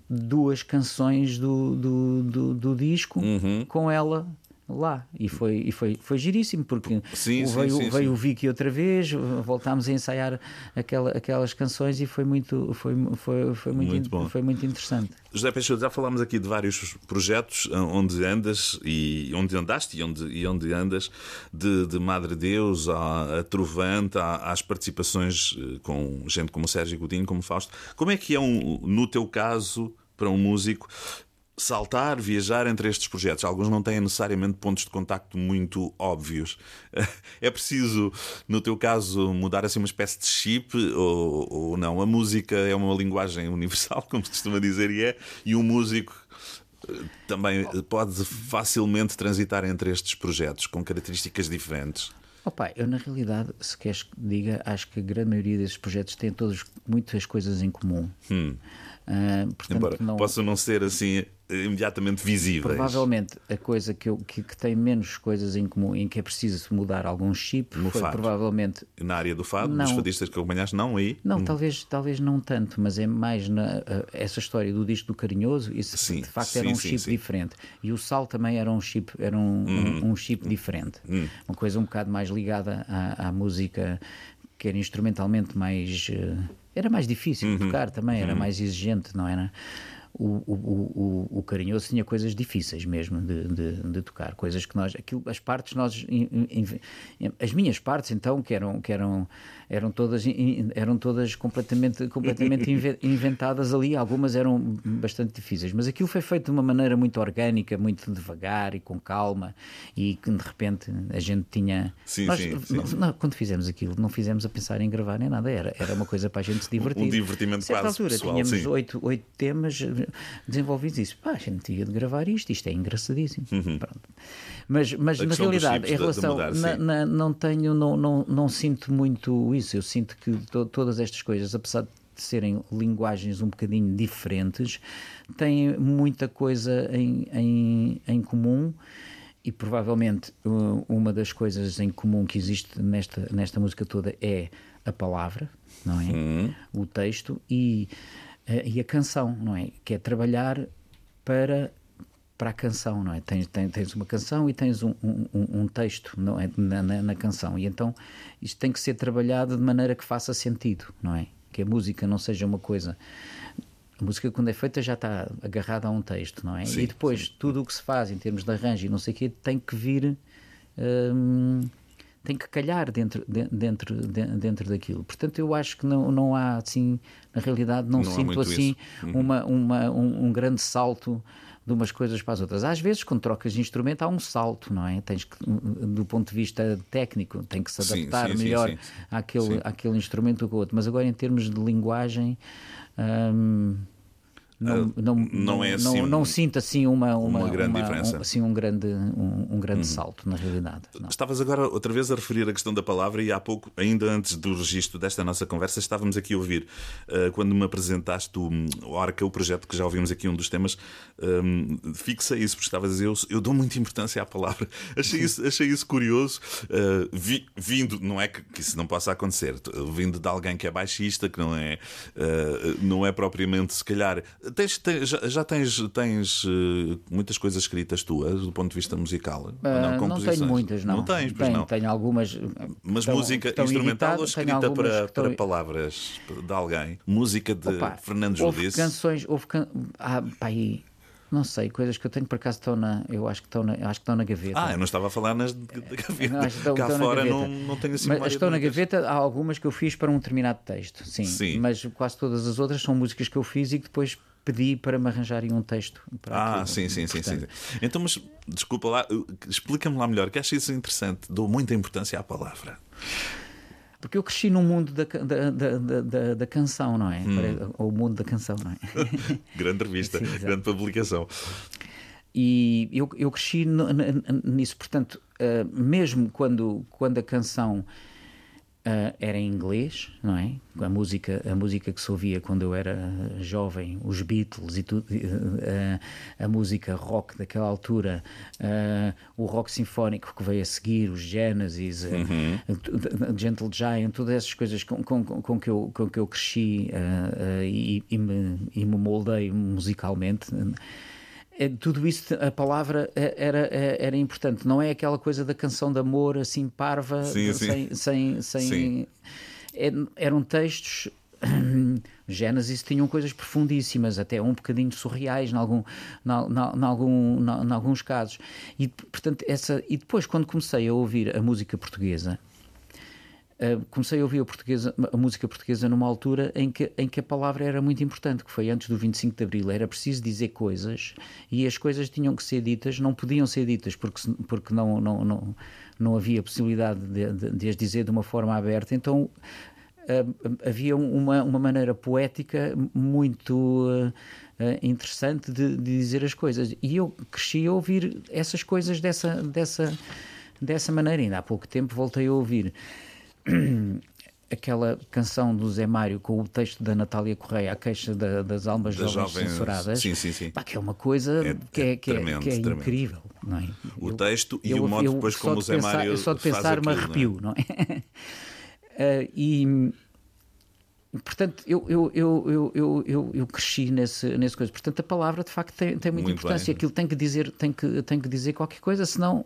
duas canções do, do, do, do disco uhum. com ela lá. E foi e foi foi giríssimo porque sim, veio sim, veio o Vicky outra vez voltámos a ensaiar aquela, aquelas canções e foi muito foi foi foi muito, muito bom. foi muito interessante. José Peixoto já falámos aqui de vários projetos onde andas e onde andaste e onde e onde andas de, de Madre Deus a, a Trovante às participações eh, com gente como Sérgio Godinho como Fausto. Como é que é um no teu caso para um músico saltar, viajar entre estes projetos. Alguns não têm necessariamente pontos de contacto muito óbvios. É preciso, no teu caso, mudar assim uma espécie de chip ou, ou não? A música é uma linguagem universal, como se costuma dizer, e é, e um músico eh, também pode facilmente transitar entre estes projetos com características diferentes. Opa, eu na realidade, se queres que diga, acho que a grande maioria desses projetos têm todos muitas coisas em comum. Hum. Uh, portanto, Embora não... possa não ser assim imediatamente visíveis. Provavelmente a coisa que, eu, que, que, tem menos coisas em comum, em que é preciso mudar algum chip, no foi fado. provavelmente. Na área do fado, não, dos fadistas que acompanhaste, não aí? Não, hum. talvez, talvez não tanto, mas é mais na, uh, essa história do disco do Carinhoso, isso sim, de facto sim, era um sim, chip diferente. E o Sal também era um chip, era um, hum. um, um chip diferente. Hum. Uma coisa um bocado mais ligada à, à música que era instrumentalmente mais. Uh, era mais difícil de uhum. tocar também, era uhum. mais exigente, não era? O, o, o, o Carinhoso tinha coisas difíceis mesmo de, de, de, tocar, coisas que nós, aquilo, as partes nós, as minhas partes então, que eram, que eram, eram todas, eram todas completamente, completamente inventadas ali, algumas eram bastante difíceis, mas aquilo foi feito de uma maneira muito orgânica, muito devagar e com calma e que de repente a gente tinha... Sim, nós, sim, sim. Não, quando fizemos aquilo, não fizemos a pensar em gravar nem nada, era, era uma coisa para a gente se divertir. Um divertimento quase altura, pessoal, tínhamos oito, oito temas desenvolvidos isso. Pá, a gente tinha de gravar isto, isto é engraçadíssimo. Uhum. Mas, mas na realidade, em relação. Mudar, na, na, não tenho, não, não, não sinto muito isso. Eu sinto que to, todas estas coisas, apesar de serem linguagens um bocadinho diferentes, têm muita coisa em, em, em comum e provavelmente uma das coisas em comum que existe nesta, nesta música toda é a palavra, não é? O texto e e a canção, não é? Que é trabalhar para para a canção, não é? Tens, tens, tens uma canção e tens um, um, um texto não é? Na, na, na, canção, e então isto tem que ser trabalhado de maneira que faça sentido, não é? Que a música não seja uma coisa. A música, quando é feita, já está agarrada a um texto, não é? Sim, e depois, sim. tudo o que se faz em termos de arranjo e não sei o quê, tem que vir. Hum, tem que calhar dentro, dentro, dentro daquilo. Portanto, eu acho que não, não há assim, na realidade, não, não sinto assim uhum. uma, uma, um, um, grande salto de umas coisas para as outras. Às vezes, quando trocas de instrumento, há um salto, não é? Tens que, do ponto de vista técnico, tem que se adaptar sim, sim, melhor sim, àquele, àquele instrumento do que o outro. Mas agora, em termos de linguagem. Hum, não, ah, não, não, é assim não, não sinto assim uma, uma, uma grande uma, diferença. Um, assim um grande, um, um grande uhum. salto, na realidade. Não. Estavas agora outra vez a referir a questão da palavra e há pouco, ainda antes do registro desta nossa conversa, estávamos aqui a ouvir, uh, quando me apresentaste o, o Arca, o projeto que já ouvimos aqui, um dos temas, um, fixa isso, porque estavas a dizer, eu, eu, dou muita importância à palavra. Achei isso, achei isso curioso, uh, vi, vindo, não é que, que, isso não possa acontecer, vindo de alguém que é baixista, que não é, uh, não é propriamente, se calhar Tens, tens, já, tens, tens uh, muitas coisas escritas tuas do ponto de vista musical? Uh, não, não tenho muitas, não. Não tens, pois tenho, não. Tenho algumas. Mas estão, música estão instrumental ou escrita para, estão... para palavras de alguém? Música de Opa, Fernando Judice? canções, houve can... ah, pá, aí, não sei, coisas que eu tenho por acaso estão na. Eu acho que estão na, acho que estão na gaveta. Ah, eu não estava a falar nas da gaveta. Não, estão, Cá estão fora não, não tenho assim Mas estão na gaveta, há algumas que eu fiz para um determinado texto, sim. sim. Mas quase todas as outras são músicas que eu fiz e que depois pedi para me arranjarem um texto. ah, aquilo. sim, sim, sim, sim. Então, mas desculpa lá, explica-me lá melhor, que acho isso interessante. Dou muita importância à palavra. Porque eu cresci no mundo da, da, da, da, da canção, não é? Hum. Ou o mundo da canção, não é? grande revista, sim, grande publicação. E eu, eu cresci nisso, portanto, uh, mesmo quando, quando a canção Uh, era em inglês, não é? A música, a música que se ouvia quando eu era jovem, os Beatles e tudo, uh, a música rock daquela altura, uh, o rock sinfónico que veio a seguir, os Genesis, uhum. Gentle Giant, todas essas coisas com, com, com, que, eu, com que eu cresci e, e, me, e me moldei musicalmente. É, tudo isso, a palavra é, era, é, era importante. Não é aquela coisa da canção de amor assim parva, sim, sem. Sim. sem, sem sim. eram textos. Gênesis tinham coisas profundíssimas, até um bocadinho surreais em, algum, algum, alguns casos. E, portanto, essa, e depois, quando comecei a ouvir a música portuguesa, Uh, comecei a ouvir a, portuguesa, a, música portuguesa numa altura em que, em que a palavra era muito importante, que foi antes do 25 de Abril. Era preciso dizer coisas e as coisas tinham que ser ditas, não podiam ser ditas porque, porque não, não, não, não havia possibilidade de, de, de as dizer de uma forma aberta. Então uh, havia uma, uma maneira poética muito uh, interessante de, de, dizer as coisas. E eu cresci a ouvir essas coisas dessa, dessa, dessa maneira. Ainda há pouco tempo voltei a ouvir aquela canção do Zé Mário com o texto da Natália Correia, a queixa da, das almas das jovens, jovens censuradas, sim, sim, sim. Pá, que é uma coisa é, que é, que é, tremendo, que é incrível. Não é? O eu, texto e eu, o modo depois como o Zé pensar, Mário. Só de pensar me arrepio, não é? Não é? uh, e portanto, eu, eu, eu, eu, eu, eu, cresci nesse, nesse coisa. Portanto, a palavra de facto tem, tem muita Muito importância. Bem. Aquilo tem que, dizer, tem, que, tem que dizer qualquer coisa, senão.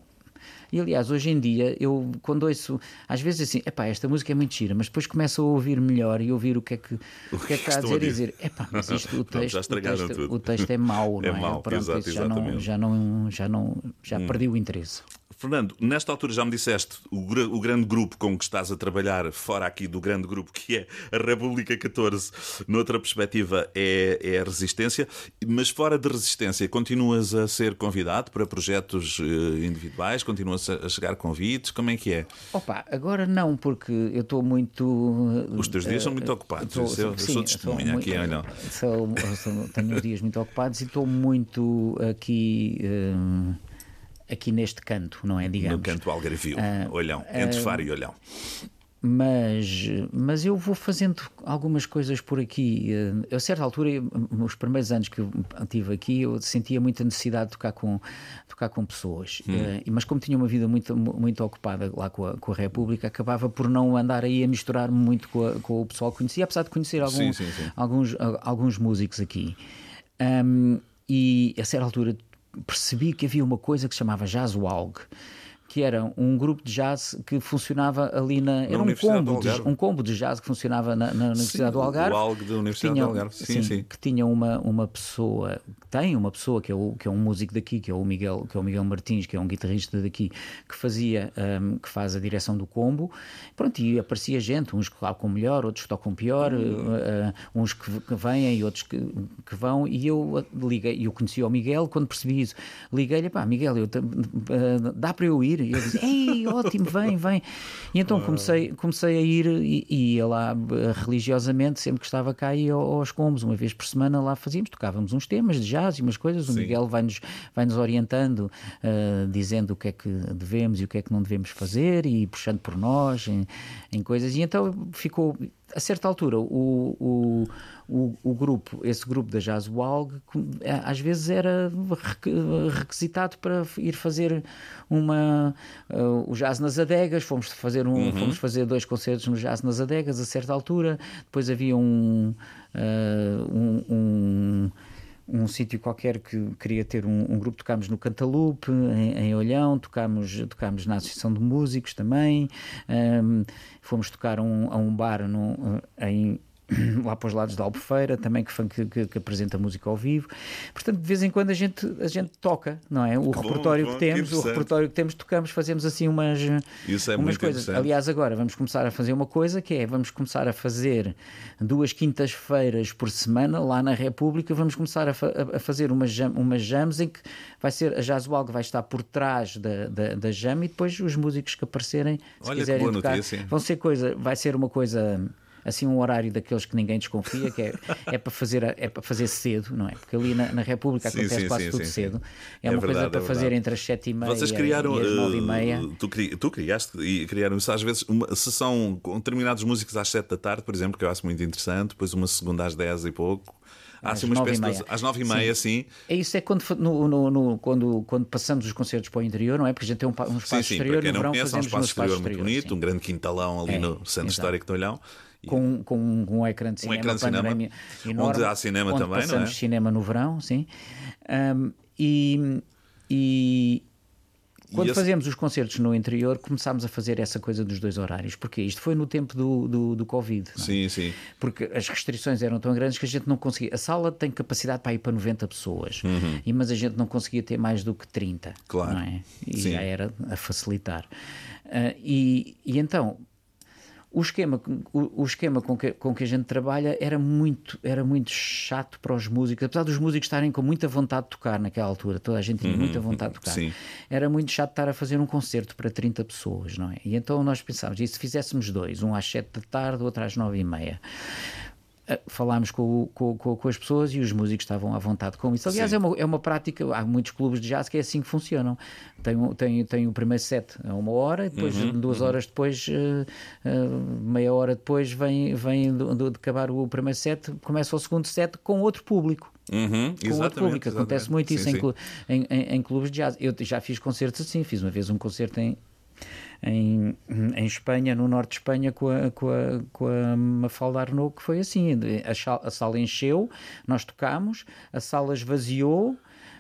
E aliás, hoje em dia, eu quando ouço, às vezes assim, epá, esta música é muito gira, mas depois começo a ouvir melhor e ouvir o que é que, o que, é que está a dizer e dizer, epá, mas isto, o texto, o, texto o texto é mau, é não é? Mau, Pronto, exato, já, não, já não, já não, já hum. perdi o interesse. Fernando, nesta altura já me disseste o, o, grande grupo com que estás a trabalhar, fora aqui do grande grupo que é a República 14, noutra perspectiva é, é a Resistência, mas fora de Resistência, continuas a ser convidado para projetos uh, individuais? Continuas a, chegar convites? Como é que é? Opa, agora não, porque eu estou muito. Uh, Os teus dias uh, são muito ocupados. Tô, eu, sim, eu sou testemunha aqui, muito, olha. Sou, sou, tenho dias muito ocupados e estou muito aqui aqui neste canto, não é? Digamos. No canto Algarvio, uh, Olhão, entre uh, Faro e Olhão. Mas, mas eu vou fazendo algumas coisas por aqui. A certa altura, nos primeiros anos que eu estive aqui, eu sentia muita necessidade de tocar com, tocar com pessoas. Hum. Mas como tinha uma vida muito, muito ocupada lá com a, com a República, acabava por não andar aí a misturar-me muito com, a, com, o pessoal que conhecia, apesar de conhecer algum, sim, sim, sim. Alguns, alguns músicos aqui. Um, e a certa altura percebi que havia uma coisa que se chamava Jazz Walg que era um grupo de jazz que funcionava ali na. Era um combo, de, um combo de jazz que funcionava na, na Universidade sim, do Algarve. O ALG da Universidade tinha, do Algarve, sim, sim, sim. Que tinha uma, uma pessoa, tem uma pessoa que é, o, que é um músico daqui, que é o Miguel, que é o Miguel Martins, que é um guitarrista daqui, que fazia, um, que faz a direção do combo. Pronto, e aparecia gente, uns que tocam melhor, outros que tocam pior, uh, uns que, que vêm e outros que, que vão. E eu liguei, eu conheci o Miguel quando percebi isso. Liguei-lhe, pá, Miguel, eu, uh, dá para eu ir? E eu disse, ei, ótimo, vem, vem. E então comecei, comecei a ir e ia lá eh, religiosamente, sempre que estava cá, ia aos combos, uma vez por semana lá fazíamos, tocávamos uns temas de jazz e umas coisas. O Sim. Miguel vai-nos vai -nos orientando, uh, dizendo o que é que devemos e o que é que não devemos fazer e puxando por nós em, em coisas. E então ficou, a certa altura, o, o o, o grupo, esse grupo da Jazz Walg, é, às vezes era requisitado para ir fazer uma uh, o Jazz nas Adegas, fomos fazer um, uhum. fomos fazer dois concertos no Jazz nas Adegas a certa altura, depois havia um, uh, um, um um sítio qualquer que queria ter um, um grupo, tocámos no Cantalupe, em, em, Olhão, tocámos, tocámos na Associação de Músicos também, um, fomos tocar um, a um bar no, em, lá para os lados da Albufeira, também que, que, que, apresenta música ao vivo. Portanto, de vez em quando a gente, a gente toca, não é? O que repertório bom, que temos, que o repertório que temos, tocamos, fazemos assim umas, Isso é umas coisas. Aliás, agora vamos começar a fazer uma coisa que é, vamos começar a fazer duas quintas-feiras por semana lá na República, vamos começar a, fa a fazer umas, jam, umas jams em que vai ser a Jazzwal que vai estar por trás da, da, da jam e depois os músicos que aparecerem, se Olha quiserem tocar, notícia. vão ser coisa, vai ser uma coisa assim um horário daqueles que ninguém desconfia, que é, é, para, fazer, é para fazer cedo, não é? Porque ali na, na República sim, acontece sim, quase sim, tudo cedo. É, é uma verdade, coisa para é fazer entre as sete e meia Vocês criaram, e as nove e meia. Uh, tu, tu criaste e criaram isso às vezes, uma sessão com determinados músicos às sete da tarde, por exemplo, que eu acho muito interessante, depois uma segunda às dez e pouco. Há assim uma espécie de, às nove e meia, sim. É isso é quando, no, no, no, quando, quando passamos os concertos para o interior, não é? Porque a gente tem um, um espaço sim, sim, exterior. Verão, conhece, um espaço exterior muito bonito, sim. um grande quintalão ali é, no centro exato. histórico de Olhão com, com um, um ecrã de cinema, um ecrã de cinema enorme, onde há cinema onde também, passamos não é? cinema no verão, sim. Um, e, e quando esse... fazemos os concertos no interior, começámos a fazer essa coisa dos dois horários. Porque isto foi no tempo do, do, do Covid. É? Sim, sim. Porque as restrições eram tão grandes que a gente não conseguia. A sala tem capacidade para ir para 90 pessoas, uhum. e, mas a gente não conseguia ter mais do que 30. Claro. É? E sim. já era a facilitar. Uh, e, e então, o esquema, o, o, esquema com que, com que a gente trabalha era muito, era muito chato para os músicos, apesar dos músicos estarem com muita vontade de tocar naquela altura, toda a gente tinha uhum, muita vontade de tocar. Sim. Era muito chato estar a fazer um concerto para 30 pessoas, não é? E então nós pensávamos, e se fizéssemos dois, um às 7 da tarde, outro às 9 e meia? Falámos com, com, com, com, as pessoas e os músicos estavam à vontade com isso. Aliás, é uma, é uma prática, há muitos clubes de jazz que é assim que funcionam. Tem, tem, tem o primeiro set a uma hora, depois uhum, duas uhum. horas depois, uh, uh, meia hora depois, vem, vem de, de, acabar o primeiro set, começa o segundo set com outro público. Uhum, com outro público. Acontece muito isso sim, em, em, em, em, clubes de jazz. Eu já fiz concertos assim, fiz uma vez um concerto em, em, em Espanha, no norte de Espanha, com a, com a, com a Mafalda Arnaud, que foi assim: a, a sala encheu, nós tocámos, a sala esvaziou.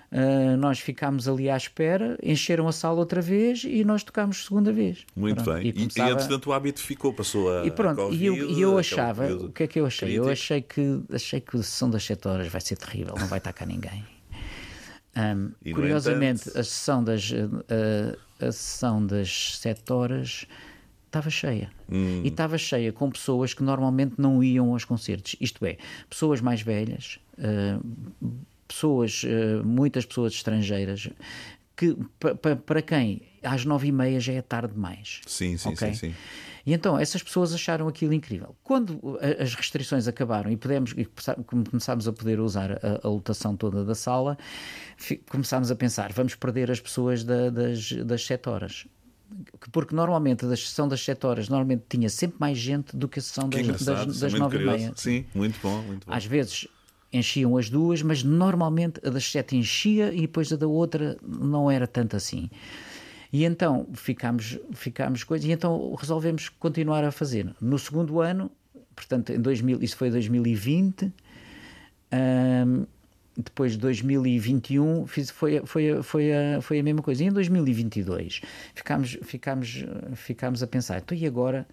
Uh, nós ficámos ali à espera, encheram a sala outra vez e nós tocámos segunda vez. Muito pronto. bem. E, começava... e, entretanto o hábito ficou, passou a. E pronto, a COVID, e, eu, e eu achava, o que é que eu achei? Crítico. Eu achei que achei que a sessão das 7 horas vai ser terrível, não vai estar cá ninguém. Um, curiosamente, entanto... a sessão das. Uh, a sessão das 7 horas estava cheia. Hum. E estava cheia com pessoas que normalmente não iam aos concertos. Isto é, pessoas mais velhas, uh, pessoas, uh, muitas pessoas estrangeiras, que para quem às nove e meia já é tarde demais. Sim, sim, okay? sim, sim. E então essas pessoas acharam aquilo incrível. Quando as restrições acabaram e pudemos e começámos a poder usar a, a lotação toda da sala, começámos a pensar, vamos perder as pessoas da, das, das sete horas porque normalmente a sessão das 7 horas normalmente tinha sempre mais gente do que a sessão das, das, das 9 e meia. Sim, muito bom, muito bom. Às vezes enchiam as duas, mas normalmente a das 7 enchia e depois a da outra não era tanto assim. E então ficámos, ficámos coisas, e então resolvemos continuar a fazer. No segundo ano, portanto, em 2000, isso foi 2020, um, depois de 2021 fiz, foi, foi, foi, a, foi a mesma coisa. E em 2022 ficámos, ficámos, ficámos a pensar, então e agora?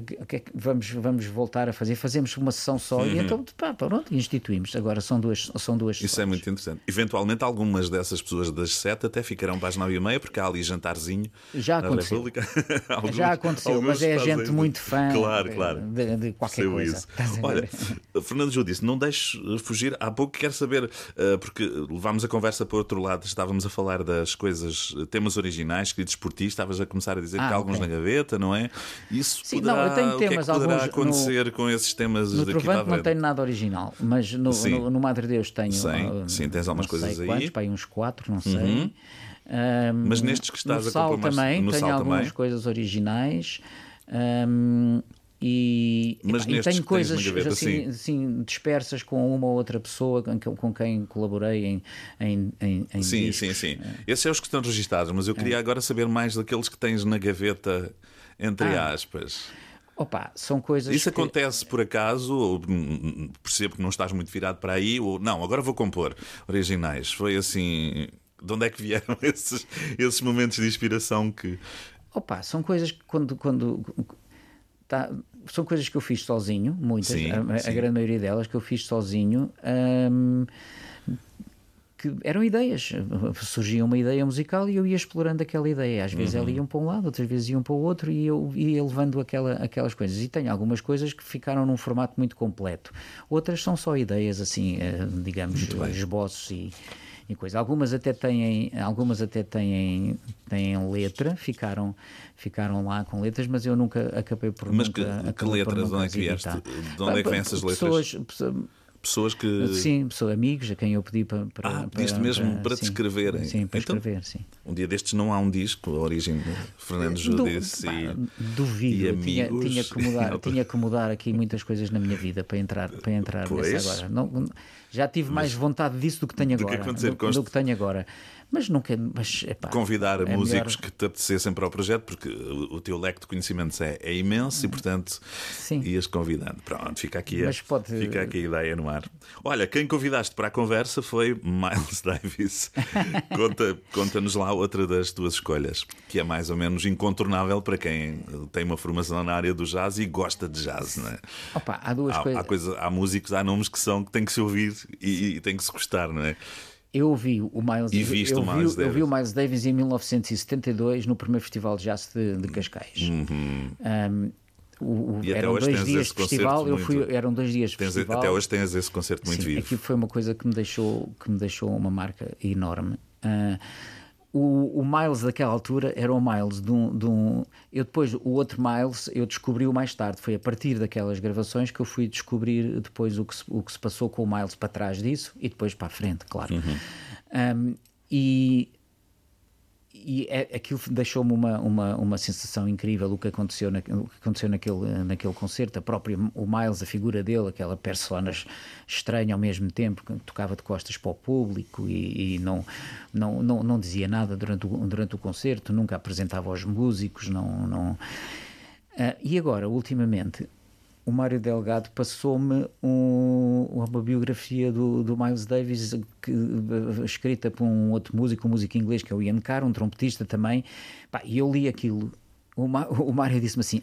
Que é que vamos, vamos voltar a fazer? Fazemos uma sessão só uhum. e então pá, pronto, instituímos. Agora são duas, são duas Isso é muito interessante. Eventualmente, algumas dessas pessoas das sete até ficarão para as nove e meia, porque há ali jantarzinho Já aconteceu. República. alguns, Já aconteceu, mas é gente muito fã claro, claro. De, de qualquer coisa. Isso. Olha, Fernando Júlio disse: não deixes fugir. Há pouco quero saber, eh, porque levámos a conversa para o outro lado, estávamos a falar das coisas, temas originais escritos por ti, estavas a começar a dizer ah, que há alguns okay. na gaveta, não é? Isso Sim, poderá... não, eu tenho temas, o que é que poderá acontecer no, com esses temas no daqui Trovante não tenho nada original, mas no, no, no, Madre Deus tenho. Sim, uh, sim tens algumas coisas aí. Quantos, uns quatro, não sei. Uhum. Um, mas nestes que estás no a sal também, no tenho algumas também. coisas originais. Um, e, Mas e tenho coisas gaveta, assim, assim, dispersas com uma ou outra pessoa com, com quem colaborei em, em, em, em Sim, discos. sim, sim. É. Esses são os que estão registados, mas eu queria é. agora saber mais daqueles que tens na gaveta, entre ah. aspas. Opa, são coisas. Isso que... acontece por acaso, ou percebo que não estás muito virado para aí, ou não, agora vou compor originais. Foi assim. De onde é que vieram esses, esses momentos de inspiração que. Opa, são coisas que quando. quando tá, são coisas que eu fiz sozinho, muitas, sim, a, sim. a, grande maioria delas que eu fiz sozinho. Hum, que eram ideias. Surgia uma ideia musical e eu ia explorando aquela ideia. Às vezes uhum. ela iam para um lado, outras vezes iam para o outro e eu ia levando aquela, aquelas coisas. E tenho algumas coisas que ficaram num formato muito completo. Outras são só ideias, assim, eh, digamos, esboços e e coisa. Algumas até têm, algumas até têm, têm letra, ficaram, ficaram lá com letras, mas eu nunca acabei por mas nunca. Que, que letras? De onde é que vieste? De onde é que vêm essas letras? Pessoas, pessoas que. Sim, pessoas, amigos a quem eu pedi para. para ah, pediste mesmo para, para te escreverem. Sim, para então, escrever, sim. Um dia destes não há um disco, a origem de Fernando Judice e. Duvido, e amigos. Tinha, tinha, que mudar, tinha que mudar aqui muitas coisas na minha vida para entrar, para entrar pois. agora. Não, já tive mais vontade disso do que tenho agora. Do que, do, do que tenho agora. Mas nunca. Mas, epá, Convidar é músicos melhor... que te apetecessem para o projeto, porque o, teu leque de conhecimentos é, é imenso e, portanto, Sim. ias convidando. Pronto, fica aqui, a, pode... fica aqui a ideia no ar. Olha, quem convidaste para a conversa foi Miles Davis. Conta, conta-nos lá outra das tuas escolhas, que é mais ou menos incontornável para quem tem uma formação na área do jazz e gosta de jazz, não é? Opa, há duas há, coisas. Há, coisa, há músicos, há nomes que são que têm que se ouvir e, e tem que se gostar, não é? Eu ouvi o Miles, e viste eu, o Miles vi, Davis. eu vi o Miles Davis em 1972 no primeiro festival de jazz de, de Cascais. Uhum. Um, o, eram dois dias de festival, eu fui, eram dois dias de tens, festival. Até hoje tens esse concerto muito Sim, vivo. Aquilo foi uma coisa que me deixou, que me deixou uma marca enorme. Uh, o, o, Miles daquela altura era o Miles de um, de um, Eu depois, o outro Miles, eu descobri-o mais tarde. Foi a partir daquelas gravações que eu fui descobrir depois o que se, o que se passou com o Miles para trás disso e depois para a frente, claro. Uhum. Um, e e é, aquilo deixou-me uma, uma, uma sensação incrível o que aconteceu, na, o que aconteceu naquele, naquele concerto. A própria, o Miles, a figura dele, aquela persona estranha ao mesmo tempo, que tocava de costas para o público e, e não, não, não, não dizia nada durante o, durante o concerto, nunca apresentava aos músicos. Não, não... Uh, e agora, ultimamente, o Mário Delgado passou-me um, uma biografia do, do Miles Davis que, escrita por um outro músico, um músico inglês que é o Ian Carr, um trompetista também, e eu li aquilo. O, Mário disse-me assim: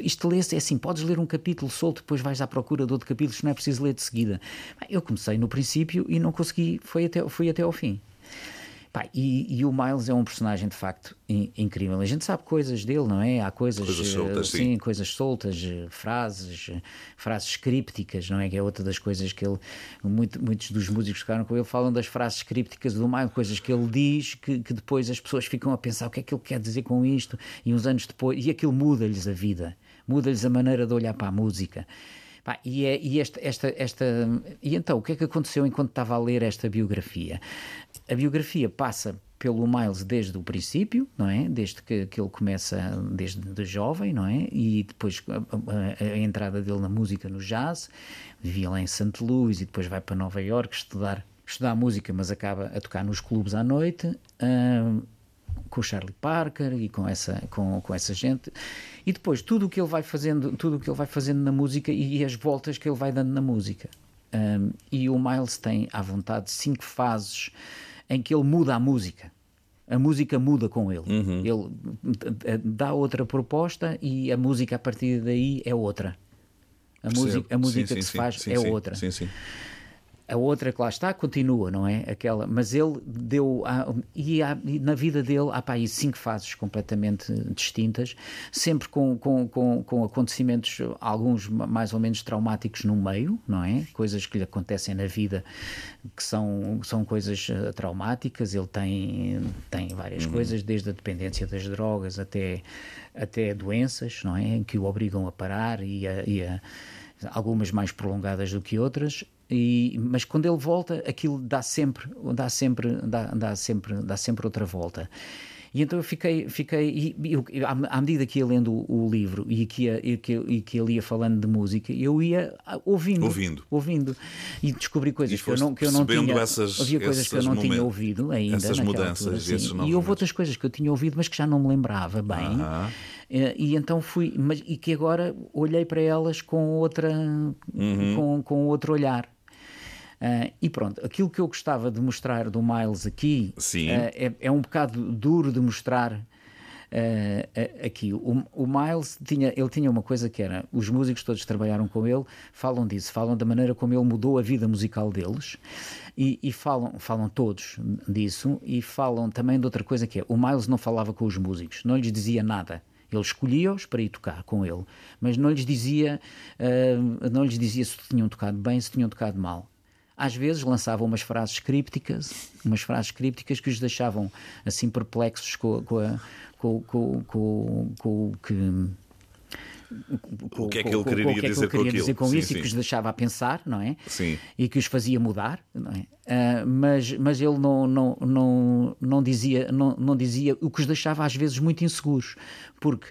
isto lê-se é assim, podes ler um capítulo solto, depois vais à procura de outro capítulo, não é preciso ler de seguida. eu comecei no princípio e não consegui, foi até, fui até ao fim. Pá, e, e, o Miles é um personagem de facto in, incrível. A gente sabe coisas dele, não é? Há coisas, coisas soltas, sim, sim, coisas soltas, frases, frases crípticas, não é? Que é outra das coisas que ele. Muito, muitos dos músicos que ficaram com ele falam das frases crípticas do Miles, coisas que ele diz que, que depois as pessoas ficam a pensar o que é que ele quer dizer com isto, e uns anos depois, e aquilo muda-lhes a vida, muda-lhes a maneira de olhar para a música. Pá, e, é, e esta, esta, esta, e então, o que é que aconteceu enquanto estava a ler esta biografia? A biografia passa pelo Miles desde o princípio, não é? Desde que, que ele começa, desde de jovem, não é? E depois a, a, a, entrada dele na música no jazz, vivia lá em St. Louis e depois vai para Nova York estudar, estudar música, mas acaba a tocar nos clubes à noite. Uh, com o Charlie Parker e com essa, com, com essa gente. E depois tudo o que ele vai fazendo, tudo o que ele vai fazendo na música e as voltas que ele vai dando na música. Um, e o Miles tem à vontade cinco fases em que ele muda a música. A música muda com ele. Uhum. Ele dá outra proposta e a música a partir daí é outra. A, música, a música sim, que sim, se faz sim, é outra. Sim, sim. A outra que lá está continua, não é? Aquela, mas ele deu. E, há, e na vida dele há para aí cinco fases completamente distintas, sempre com, com, com, com, acontecimentos, alguns mais ou menos traumáticos no meio, não é? Coisas que lhe acontecem na vida que são, são coisas eh, traumáticas. Ele tem, tem várias uhum. coisas, desde a dependência das drogas até, até doenças, não é? Que o obrigam a parar e a, e a algumas mais prolongadas do que outras, e, mas quando ele volta, aquilo dá sempre, dá sempre, dá, dá sempre, dá sempre outra volta. E então eu fiquei, fiquei e, eu, à medida que ia lendo o, o livro e que, ia, e, que, e que ele ia falando de música, eu ia ouvindo, ouvindo, ouvindo e descobri coisas que eu não, que eu não tinha. Essas, havia coisas que eu não tinha ouvido ainda. Essas mudanças, altura, e houve outras coisas que eu tinha ouvido, mas que já não me lembrava bem. Uh -huh. E então fui, mas, e que agora olhei para elas com outra, uhum. com, com outro olhar. Uh, e pronto, aquilo que eu gostava de mostrar do Miles aqui uh, é, é, um bocado duro de mostrar uh, aqui. O, o, Miles tinha, ele tinha uma coisa que era: os músicos todos trabalharam com ele falam disso, falam da maneira como ele mudou a vida musical deles. E, e, falam, falam todos disso e falam também de outra coisa que é o Miles não falava com os músicos, não lhes dizia nada. Ele escolhia-os para ir tocar com ele, mas não lhes dizia, uh, não lhes dizia se tinham tocado bem, se tinham tocado mal às vezes lançavam umas frases crípticas, umas frases crípticas que os deixavam assim perplexos com, com, a, com, com, com, o que o que é que ele queria, que é que dizer, queria dizer com sim, isso sim. e que os deixava a pensar, não é? Sim. E que os fazia mudar, não é? Uh, mas, mas ele não, não, não, não, dizia, não, não dizia o que os deixava às vezes muito inseguros, porque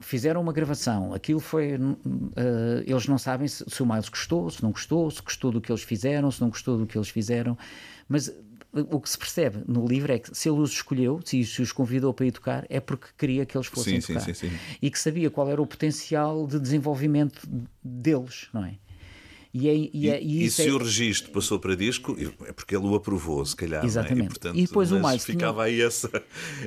fizeram uma gravação, aquilo foi. Uh, eles não sabem se, se, o Miles gostou, se não gostou, se gostou do que eles fizeram, se não gostou do que eles fizeram, mas o que se percebe no livro é que se ele os escolheu, se, se os convidou para ir tocar, é porque queria que eles fossem sim, tocar. Sim, sim, e que sabia qual era o potencial de desenvolvimento deles, não é? E, é, e, é, e, e se é... o registro passou para disco, é porque ele o aprovou, se calhar. Exatamente. É? E, portanto, e depois o mais ficava aí essa,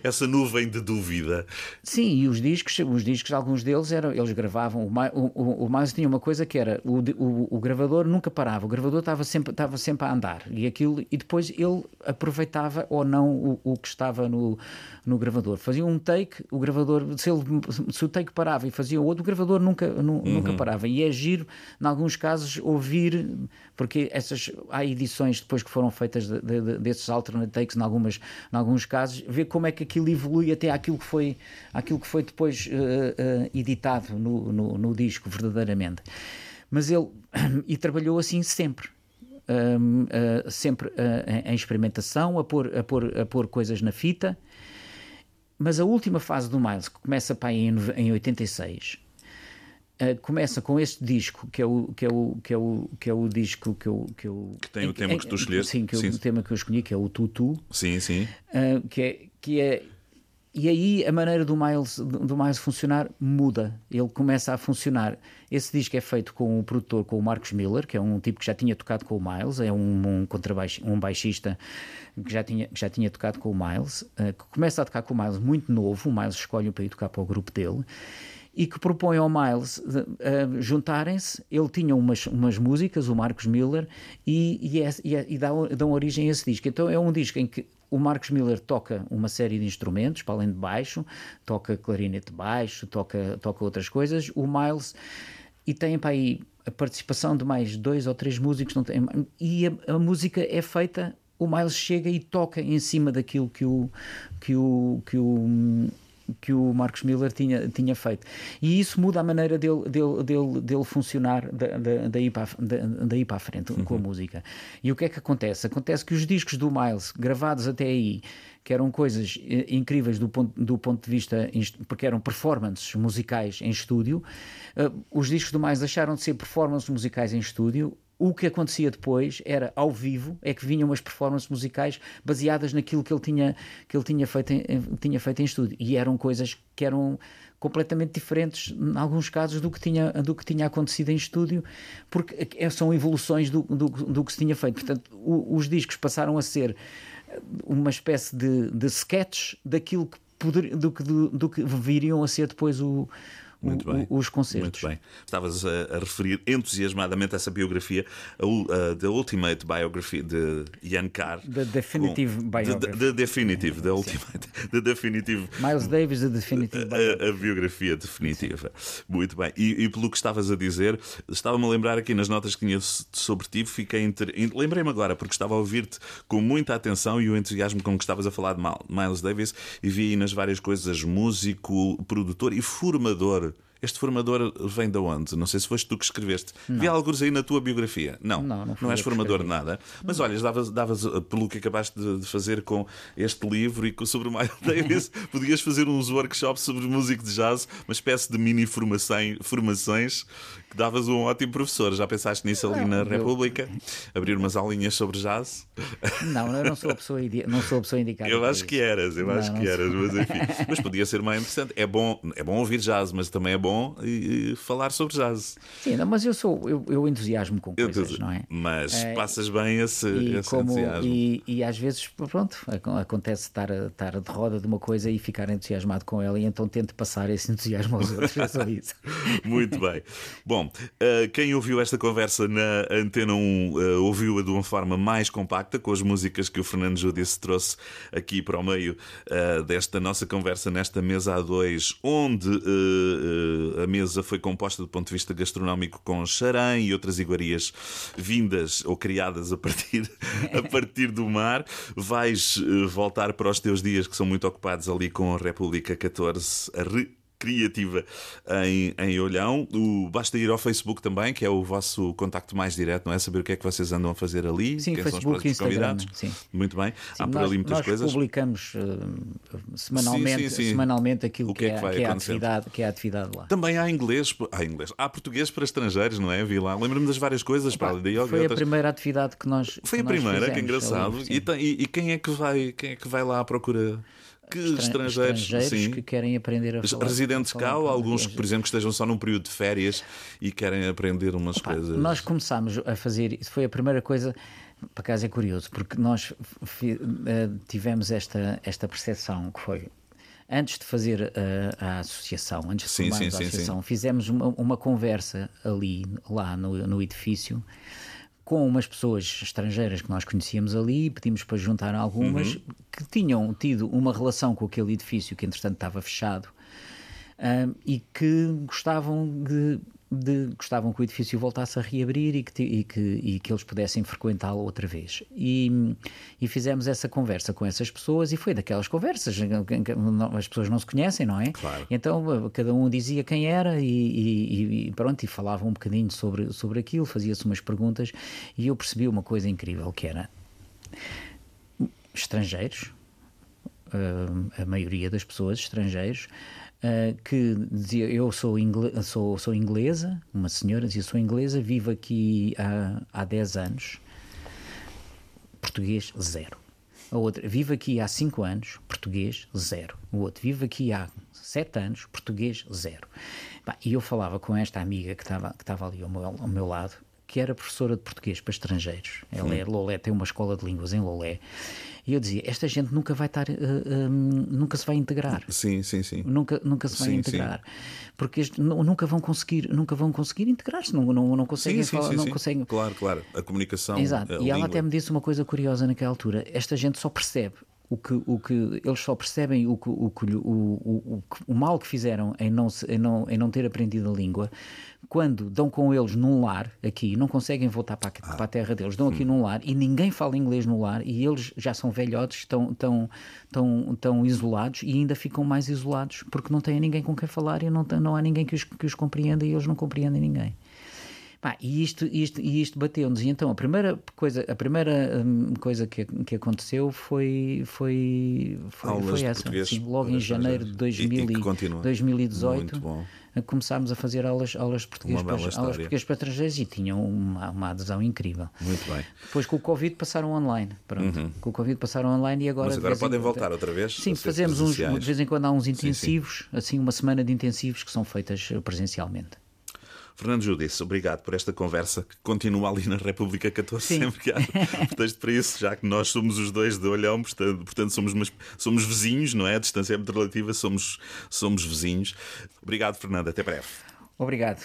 essa nuvem de dúvida. Sim, e os discos, os discos, alguns deles eram, eles gravavam. O, o, o mais tinha uma coisa que era o, o, o, gravador nunca parava, o gravador estava sempre, estava sempre a andar e aquilo, e depois ele aproveitava ou não o, o que estava no, no gravador. Fazia um take, o gravador, se, ele, se o take parava e fazia outro, o gravador nunca, nu, uhum. nunca parava. E é giro, em alguns casos, ouvir, porque essas, há edições depois que foram feitas de, de, desses alternate takes, em, algumas, em alguns casos, ver como é que aquilo evolui até aquilo que foi, aquilo que foi depois uh, uh, editado no, no, no disco, verdadeiramente. Mas ele, e trabalhou assim sempre. Um, uh, sempre uh, em experimentação, a pôr, a, pôr, a pôr coisas na fita. Mas a última fase do Miles, que começa para em, em 86, Uh, começa com este disco que é o que é o que é o que é o disco que eu que eu que tem o tema que tu escolheste. Sim que sim. o tema que eu escolhi que é o Tutu. Sim sim. Uh, que é que é e aí a maneira do Miles do Miles funcionar muda. Ele começa a funcionar. Esse disco é feito com o produtor com o Marcos Miller que é um tipo que já tinha tocado com o Miles é um, um um baixista que já tinha que já tinha tocado com o Miles uh, que começa a tocar com o Miles muito novo. O Miles escolhe para ir tocar para o grupo dele e que propõe ao Miles uh, juntarem-se. Ele tinha umas, umas músicas, o Marcos Miller, e, e, é, e, é, e dá, dão origem a esse disco. Então é um disco em que o Marcos Miller toca uma série de instrumentos, para além de baixo, toca clarinete baixo, toca, toca outras coisas. O Miles, e tem para aí a participação de mais dois ou três músicos, não tem, e a, a música é feita. O Miles chega e toca em cima daquilo que o, que o, que o que o Marcos Miller tinha, tinha feito. E isso muda a maneira dele, dele, dele, dele funcionar da, da, daí, para, da, daí para a frente uhum. com a uhum. música. E o que é que acontece? Acontece que os discos do Miles, gravados até aí, que eram coisas eh, incríveis do ponto, do ponto de vista, porque eram performances musicais em estúdio, uh, os discos do Miles deixaram de ser performances musicais em estúdio o que acontecia depois era ao vivo, é que vinham as performances musicais baseadas naquilo que ele tinha, que ele tinha, feito, em, tinha feito em estúdio. E eram coisas que eram completamente diferentes, em alguns casos, do que tinha, do que tinha acontecido em estúdio, porque é, são evoluções do, do, do que se tinha feito. Portanto, o, os discos passaram a ser uma espécie de, de sketch daquilo que poder, do, que, do, do que viriam a ser depois o muito bem. os concertos. Muito bem. Estavas a, a, referir entusiasmadamente essa biografia, a, a, The Ultimate Biography de Ian Carr. The Definitive com, Biography. The, the Definitive, The Ultimate. The Definitive. Miles Davis, The Definitive Biography. A, biografia definitiva. Muito bem. E, e, pelo que estavas a dizer, estava-me a lembrar aqui nas notas que tinha sobre ti, fiquei inter... lembrei-me agora, porque estava a ouvir-te com muita atenção e o entusiasmo com que estavas a falar de Miles Davis e vi nas várias coisas músico, produtor e formador este formador vem de onde? Não sei se foste tu que escreveste. Não. Vi alguns aí na tua biografia. Não, não, não, não és formador de nada. Mas olha, davas, davas eh, pelo que acabaste de fazer com este livro e sobre o Miles Davis, podias fazer uns workshops sobre música de jazz, uma espécie de mini formação, formações que davas um ótimo professor. Já pensaste nisso ali na República? Abrir umas aulinhas sobre jazz? Não, eu não sou a pessoa, não sou a pessoa indicada. Eu acho que eras, eu acho que eras, mas enfim. Mas podia ser mais interessante. É bom, é bom ouvir jazz, mas também é bom e, e falar sobre jazz. Sim, não, mas eu sou, eu, eu entusiasmo com coisas, não é? Mas é, passas bem esse, e esse como, entusiasmo. E, e, às vezes, pronto, acontece estar, estar de roda de uma coisa e ficar entusiasmado com ela e então tento passar esse entusiasmo aos outros. É só isso. Muito bem. Bom, Bom, uh, quem ouviu esta conversa na Antena 1 uh, eh, ouviu-a de uma forma mais compacta, com as músicas que o Fernando Judice trouxe aqui para o meio uh, desta nossa conversa nesta mesa A2, onde a mesa foi composta do ponto de vista gastronómico com charém e outras iguarias vindas ou criadas a partir, a partir do mar. Vais voltar para os teus dias que são muito ocupados ali com a República 14 a re criativa em, em Olhão. O, basta ir ao Facebook também, que é o vosso contacto mais direto, não é? Saber o que é que vocês andam a fazer ali, sim, quem Facebook, próximos convidados. Sim. Muito bem. Sim, Há por nós, ali muitas nós coisas. publicamos uh, semanalmente, sim, semanalmente aquilo o que, é, que, é, que, é a atividade, que é a atividade lá. Também há inglês, há inglês, há português para estrangeiros, não é? Vi lá. Lembro-me das várias coisas. Para yoga, foi outras... a primeira atividade que nós. Foi que a primeira, fizemos, que engraçado. E, e, e, quem é que vai, quem é que vai lá à procura? Que estrangeiros, estrangeiros sim. que querem aprender a falar. Residentes cá ou alguns que, por exemplo, que estejam só num período de férias e querem aprender umas Opa, coisas. Nós começámos a fazer, isso foi a primeira coisa, para casa é curioso, porque nós eh, tivemos esta, esta percepção que foi antes de fazer a, eh, a associação, antes de sim, sim, a associação, fizemos uma, uma, conversa ali, lá no, no edifício, com umas pessoas estrangeiras que nós conhecíamos ali, pedimos para juntar algumas uhum. que tinham tido uma relação com aquele edifício que entretanto estava fechado um, e que gostavam de de gostavam que o edifício voltasse a reabrir e que, e que, e que eles pudessem frequentá-lo outra vez. E, e, fizemos essa conversa com essas pessoas e foi daquelas conversas as pessoas não se conhecem, não é? Claro. Então cada um dizia quem era e, e pronto, e falava um bocadinho sobre, sobre aquilo, fazia-se umas perguntas e eu percebi uma coisa incrível que era estrangeiros, a maioria das pessoas estrangeiros, que dizia eu sou, ingle sou, sou inglesa, uma senhora dizia sou inglesa, vivo aqui há, há 10 anos, português zero. A outra, vivo aqui há 5 anos, português zero. O outro, vivo aqui há 7 anos, português zero. E eu falava com esta amiga que estava que estava ali ao meu, ao meu lado, que era professora de português para estrangeiros. Ela é Lolé, tem uma escola de línguas em Lolé. E eu dizia, esta gente nunca vai estar, uh, uh, nunca se vai integrar. Sim, sim, sim. Nunca, nunca se vai sim, integrar. Sim. Porque este, nunca vão conseguir, nunca vão conseguir integrar-se, não, não, não conseguem sim, falar, não conseguem. Claro, claro. A comunicação. Exato. A e ela língua. até me disse uma coisa curiosa naquela altura. Esta gente só percebe o que, o que eles só percebem o, que, o, o, o, o, mal que fizeram em não, em, não, em não ter aprendido a língua quando dão com eles num lar aqui, não conseguem voltar para a, para a terra deles, dão aqui hum. num lar e ninguém fala inglês no lar e eles já são velhotes, estão, estão, estão, estão isolados e ainda ficam mais isolados porque não têm ninguém com quem falar e não, não há ninguém que os, que os compreenda e eles não compreendem ninguém. Pá, e isto, isto, isto bateu-nos. E então a primeira coisa, a primeira hum, coisa que, que aconteceu foi, foi, foi, foi essa. Sim, logo em janeiro de 2000 e, e 2018 começámos a fazer aulas, aulas português, para, aulas português para estrangeiros e tinham uma, uma adesão incrível. Muito bem. Depois com o Covid passaram online. Pronto. Uhum. Com o Covid passaram online e agora. Mas agora podem voltar outra vez? Sim, fazemos uns, de vez em quando há uns intensivos, sim, sim. assim, uma semana de intensivos que são feitas presencialmente. Fernando Judice, obrigado por esta conversa que continua ali na República 14 Sim. sempre que há pretexto para isso, já que nós somos os dois de olhão, portanto, portanto somos, umas, somos vizinhos, não é? A distância é muito relativa, somos, somos vizinhos. Obrigado, Fernando, até breve. Obrigado.